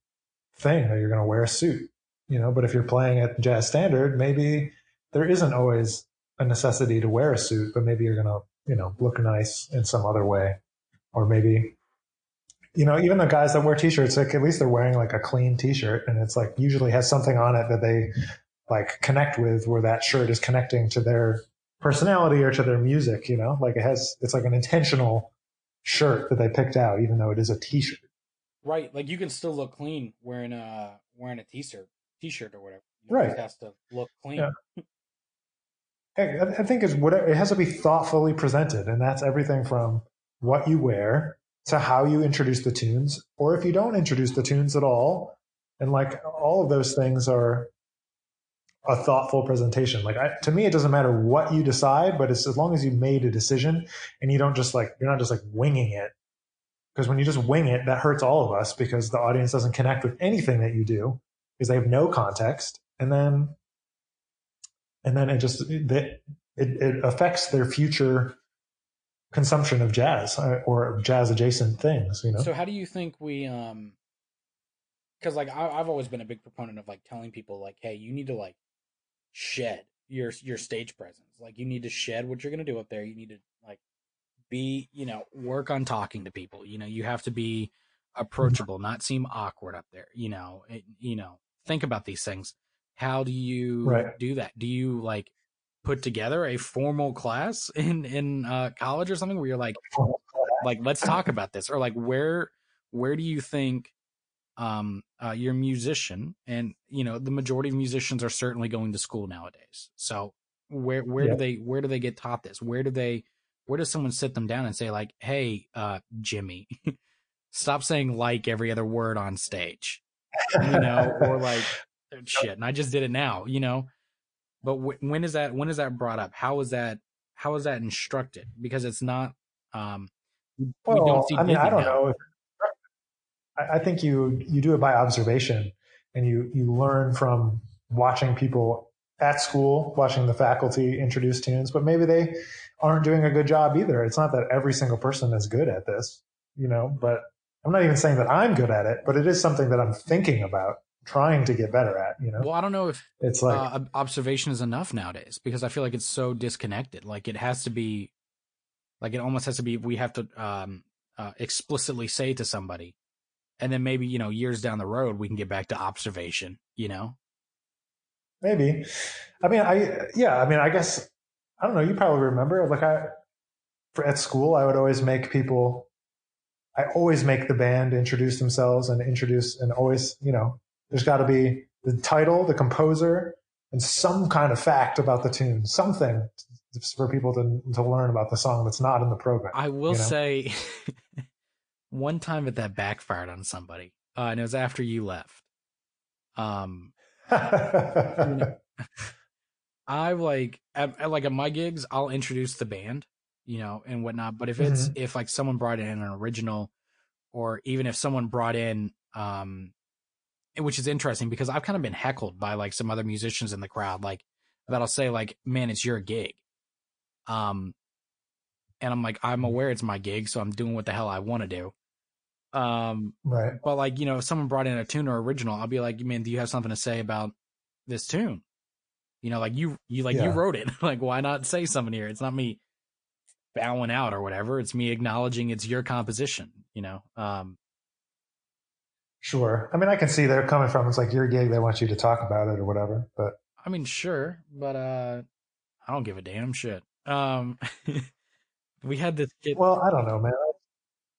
thing that you're going to wear a suit. You know, but if you're playing at Jazz Standard, maybe there isn't always a necessity to wear a suit, but maybe you're going to, you know, look nice in some other way. Or maybe, you know, even the guys that wear t-shirts, like at least they're wearing like a clean t-shirt and it's like usually has something on it that they like connect with where that shirt is connecting to their personality or to their music, you know, like it has, it's like an intentional shirt that they picked out, even though it is a t-shirt. Right, like you can still look clean wearing a wearing a t-shirt, t-shirt or whatever. You Right. It has to look clean. Yeah. I I think it's what it has to be thoughtfully presented, and that's everything from what you wear to how you introduce the tunes, or if you don't introduce the tunes at all, and like all of those things are a thoughtful presentation. Like I, to me, it doesn't matter what you decide, but it's as long as you made a decision and you don't just like you're not just like winging it. Because when you just wing it, that hurts all of us because the audience doesn't connect with anything that you do because they have no context, and then and then it just it, it, affects their future consumption of jazz uh, or jazz adjacent things you know So how do you think we um because like I, I've always been a big proponent of like telling people like, hey, you need to like shed your your stage presence. Like you need to shed what you're gonna do up there. You need to like be, you know, work on talking to people. You know, you have to be approachable, not seem awkward up there. You know, it, you know, think about these things. How do you Right. do that? Do you like put together a formal class in in uh, college or something where you're like, like let's talk about this, or like where where do you think um uh, you're a musician and you know the majority of musicians are certainly going to school nowadays so where where Yeah. do they where do they get taught this where do they where does someone sit them down and say like hey uh jimmy stop saying like every other word on stage you know or like shit and i just did it now you know but wh- when is that when is that brought up how is that how is that instructed because it's not um we Well, don't see I mean, I don't now. know. If, I, I think you you do it by observation, and you you learn from watching people at school, watching the faculty introduce tunes. But maybe they aren't doing a good job either. It's not that every single person is good at this, you know. But I'm not even saying that I'm good at it, but it is something that I'm thinking about, trying to get better at. You know, well i don't know if it's like uh, observation is enough nowadays because I feel like it's so disconnected. Like it has to be, like it almost has to be. We have to um, uh, explicitly say to somebody, and then maybe you know years down the road we can get back to observation. You know, Maybe. I mean, I yeah. I mean, I guess I don't know. You probably remember. Like I, for at school, I would always make people. I always make the band introduce themselves and introduce and always, you know, there's got to be the title, the composer, and some kind of fact about the tune, something for people to to learn about the song that's not in the program. I will you know? say, one time that that backfired on somebody, uh, and it was after you left. Um, I like at, at like at my gigs, I'll introduce the band, you know, and whatnot. But if it's if like someone brought in an original, or even if someone brought in, um, which is interesting because I've kind of been heckled by like some other musicians in the crowd, like that'll say like, "Man, it's your gig," um, and I'm like, I'm aware it's my gig, so I'm doing what the hell I want to do. Um, right. but like, you know, if someone brought in a tune or original, I'll be like, man, do you have something to say about this tune? You know, like you, you like you wrote it. like, why not say something here? It's not me bowing out or whatever. It's me acknowledging it's your composition. You know, um, Sure. I mean, I can see they're coming from. It's like your gig. They want you to talk about it or whatever. But I mean, sure, but uh, I don't give a damn shit. Um, we had this kid. well, I don't know, man.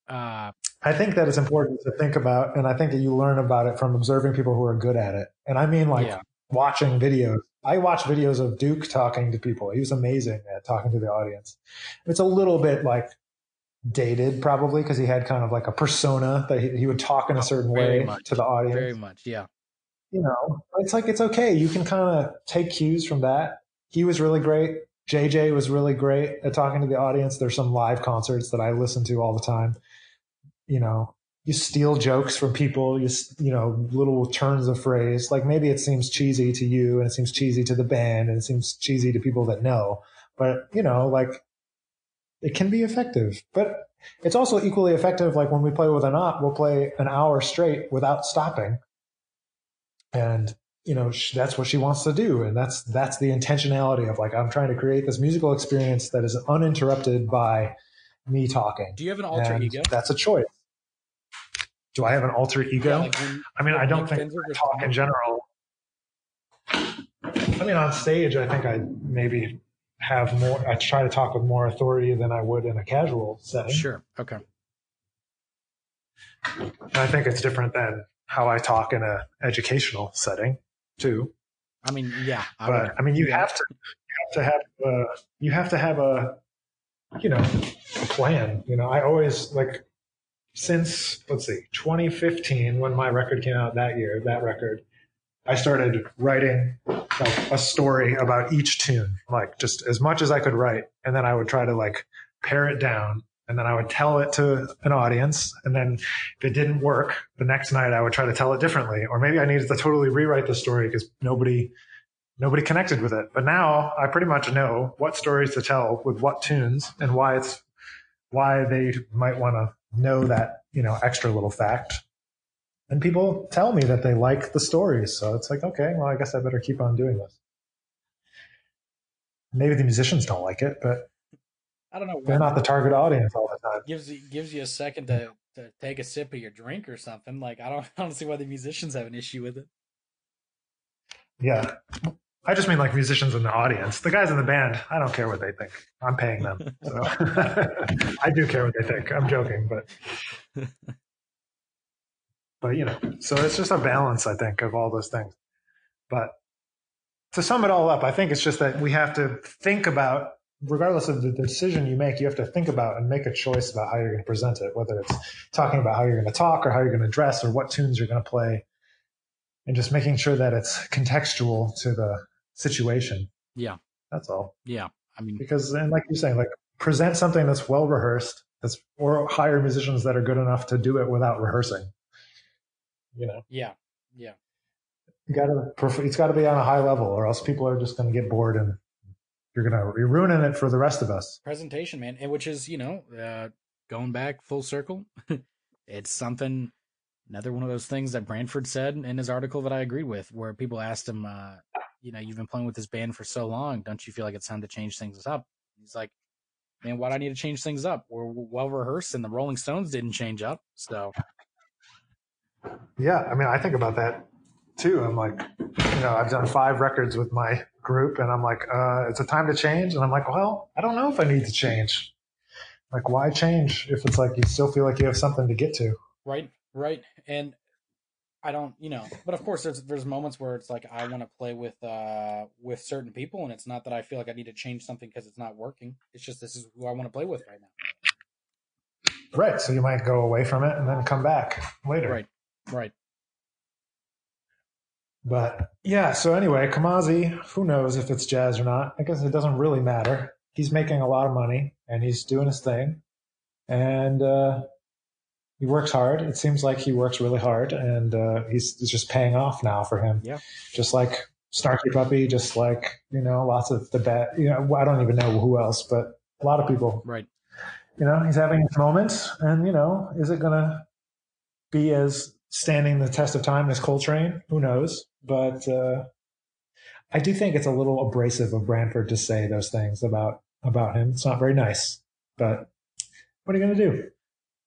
Uh, I think that it's important to think about, and I think that you learn about it from observing people who are good at it. And I mean, like Yeah. watching videos. I watch videos of Duke talking to people. He was amazing at talking to the audience. It's a little bit like dated, probably, because he had kind of like a persona that he, he would talk in a oh, certain Very way much. to the audience. very much, yeah. you know, it's like it's okay. You can kind of take cues from that. He was really great. JJ was really great at talking to the audience. There's some live concerts that I listen to all the time. You know, you steal jokes from people. You you know little turns of phrase. Like maybe it seems cheesy to you, and it seems cheesy to the band, and it seems cheesy to people that know. But you know, like it can be effective. But it's also equally effective. Like when we play with Anat, we'll play an hour straight without stopping and you know that's what she wants to do and that's that's the intentionality of like i'm trying to create this musical experience that is uninterrupted by me talking Do you have an alter And ego? that's a choice do i have an alter ego Yeah, like when- i mean i don't think I talk in general i mean on stage i think i maybe have more i try to talk with more authority than i would in a casual setting Sure. Okay. and i think it's different than how i talk in a educational setting too I mean, yeah. I but would, I mean, you yeah. have to you have to have uh, you have to have a you know a plan. You know, I always like since let's see 2015 when my record came out that year that record I started writing like a story about each tune like just as much as I could write. And then I would try to like pare it down. And then I would tell it to an audience. And then if it didn't work the next night I would try to tell it differently. Or maybe I needed to totally rewrite the story because nobody nobody connected with it. But now I pretty much know what stories to tell with what tunes and why it's why they might want to know that you know extra little fact. and people tell me that they like the stories. So it's like, okay, well, I guess I better keep on doing this. Maybe the musicians don't like it, but I don't know. they're not the target audience all the time. gives you gives you a second to, to take a sip of your drink or something. Like I don't I don't see why the musicians have an issue with it. Yeah. I just mean like musicians in the audience. The guys in the band, I don't care what they think. I'm paying them. So I do care what they think. I'm joking, but but you know, so it's just a balance, I think, of all those things. But to sum it all up, I think it's just that we have to think about, regardless of the decision you make, you have to think about and make a choice about how you're going to present it, whether it's talking about how you're going to talk or how you're going to dress or what tunes you're going to play, and just making sure that it's contextual to the situation. Yeah. That's all. Yeah. I mean, Because, and like you're saying, like present something that's well rehearsed, that's or hire musicians that are good enough to do it without rehearsing. You know, Yeah. Yeah. you gotta, it's got to be on a high level, or else people are just going to get bored and you're gonna you're ruining it for the rest of us. Presentation, man. And which is, you know, uh going back full circle. it's something another one of those things that Branford said in his article that I agreed with, where people asked him, uh, you know, you've been playing with this band for so long, don't you feel like it's time to change things up? He's like, Man, why do I need to change things up? We're well rehearsed and the Rolling Stones didn't change up. So Yeah, I mean, I think about that too. I'm like, you know, I've done five records with my group, and I'm like, uh, it's a time to change, and I'm like, well, I don't know if I need to change. Like, why change if it's like you still feel like you have something to get to? right, right. And I don't, you know, but of course there's there's moments where it's like I want to play with uh with certain people and it's not that I feel like I need to change something because it's not working. It's just this is who I want to play with right now. Right. So you might go away from it and then come back later. Right. Right. But yeah, so anyway, Kamasi, who knows if it's jazz or not? I guess it doesn't really matter. He's making a lot of money and he's doing his thing. And uh, he works hard. It seems like he works really hard and uh, he's it's just paying off now for him. Yeah. Just like Snarky Puppy, just like, you know, lots of the bet. You know, I don't even know who else, but a lot of people Right. you know, he's having his moments, and you know, is it going to be as standing the test of time as Coltrane? Who knows? But uh, I do think it's a little abrasive of Branford to say those things about about him. It's not very nice. But what are you going to do?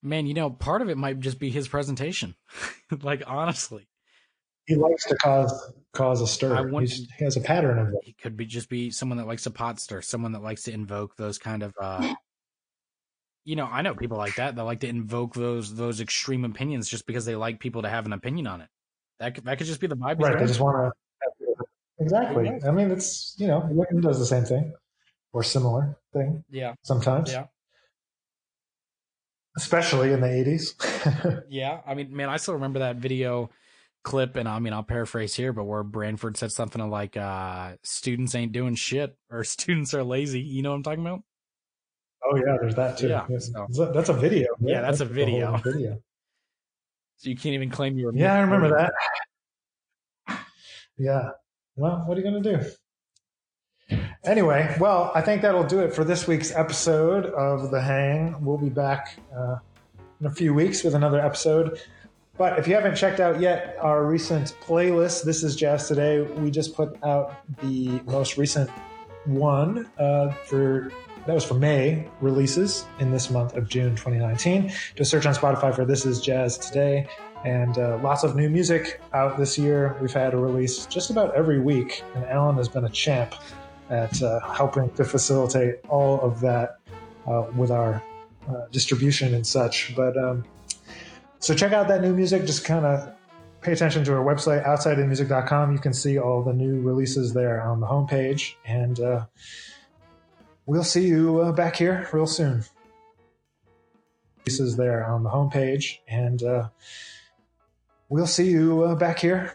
Man, you know, part of it might just be his presentation. like honestly, He likes to cause cause a stir. Want- He's, he has a pattern of it. he could be just be someone that likes to pot stir, someone that likes to invoke those kind of uh you know, I know people like that. They like to invoke those those extreme opinions just because they like people to have an opinion on it. That could, that could just be the vibe. Right. They just want to. Exactly. I mean, it's you know, Wickham does the same thing or similar thing Yeah. sometimes, Yeah. Especially in the eighties. Yeah. I mean, man, I still remember that video clip, and I mean, I'll paraphrase here, but where Branford said something like, uh, "Students ain't doing shit," or "Students are lazy." You know what I'm talking about? Oh yeah, there's that too. Yeah, Yes. so- That's a video. Yeah, that's a video. video. So you can't even claim you were. Yeah, I remember that. Yeah. Well, what are you going to do? Anyway, well, I think that'll do it for this week's episode of The Hang. We'll be back uh, in a few weeks with another episode. But if you haven't checked out yet our recent playlist, This is Jazz Today, we just put out the most recent one uh, for that was for May releases in this month of June 2019. Just search on Spotify for This Is Jazz Today, and uh, lots of new music out this year. We've had a release just about every week, and Alan has been a champ at uh, helping to facilitate all of that uh, with our uh, distribution and such. But um, so check out that new music. Just kind of pay attention to our website, outsideinmusic.com. You can see all the new releases there on the homepage, and uh, we'll see you uh, back here real soon. Releases there on the homepage, and uh, we'll see you back here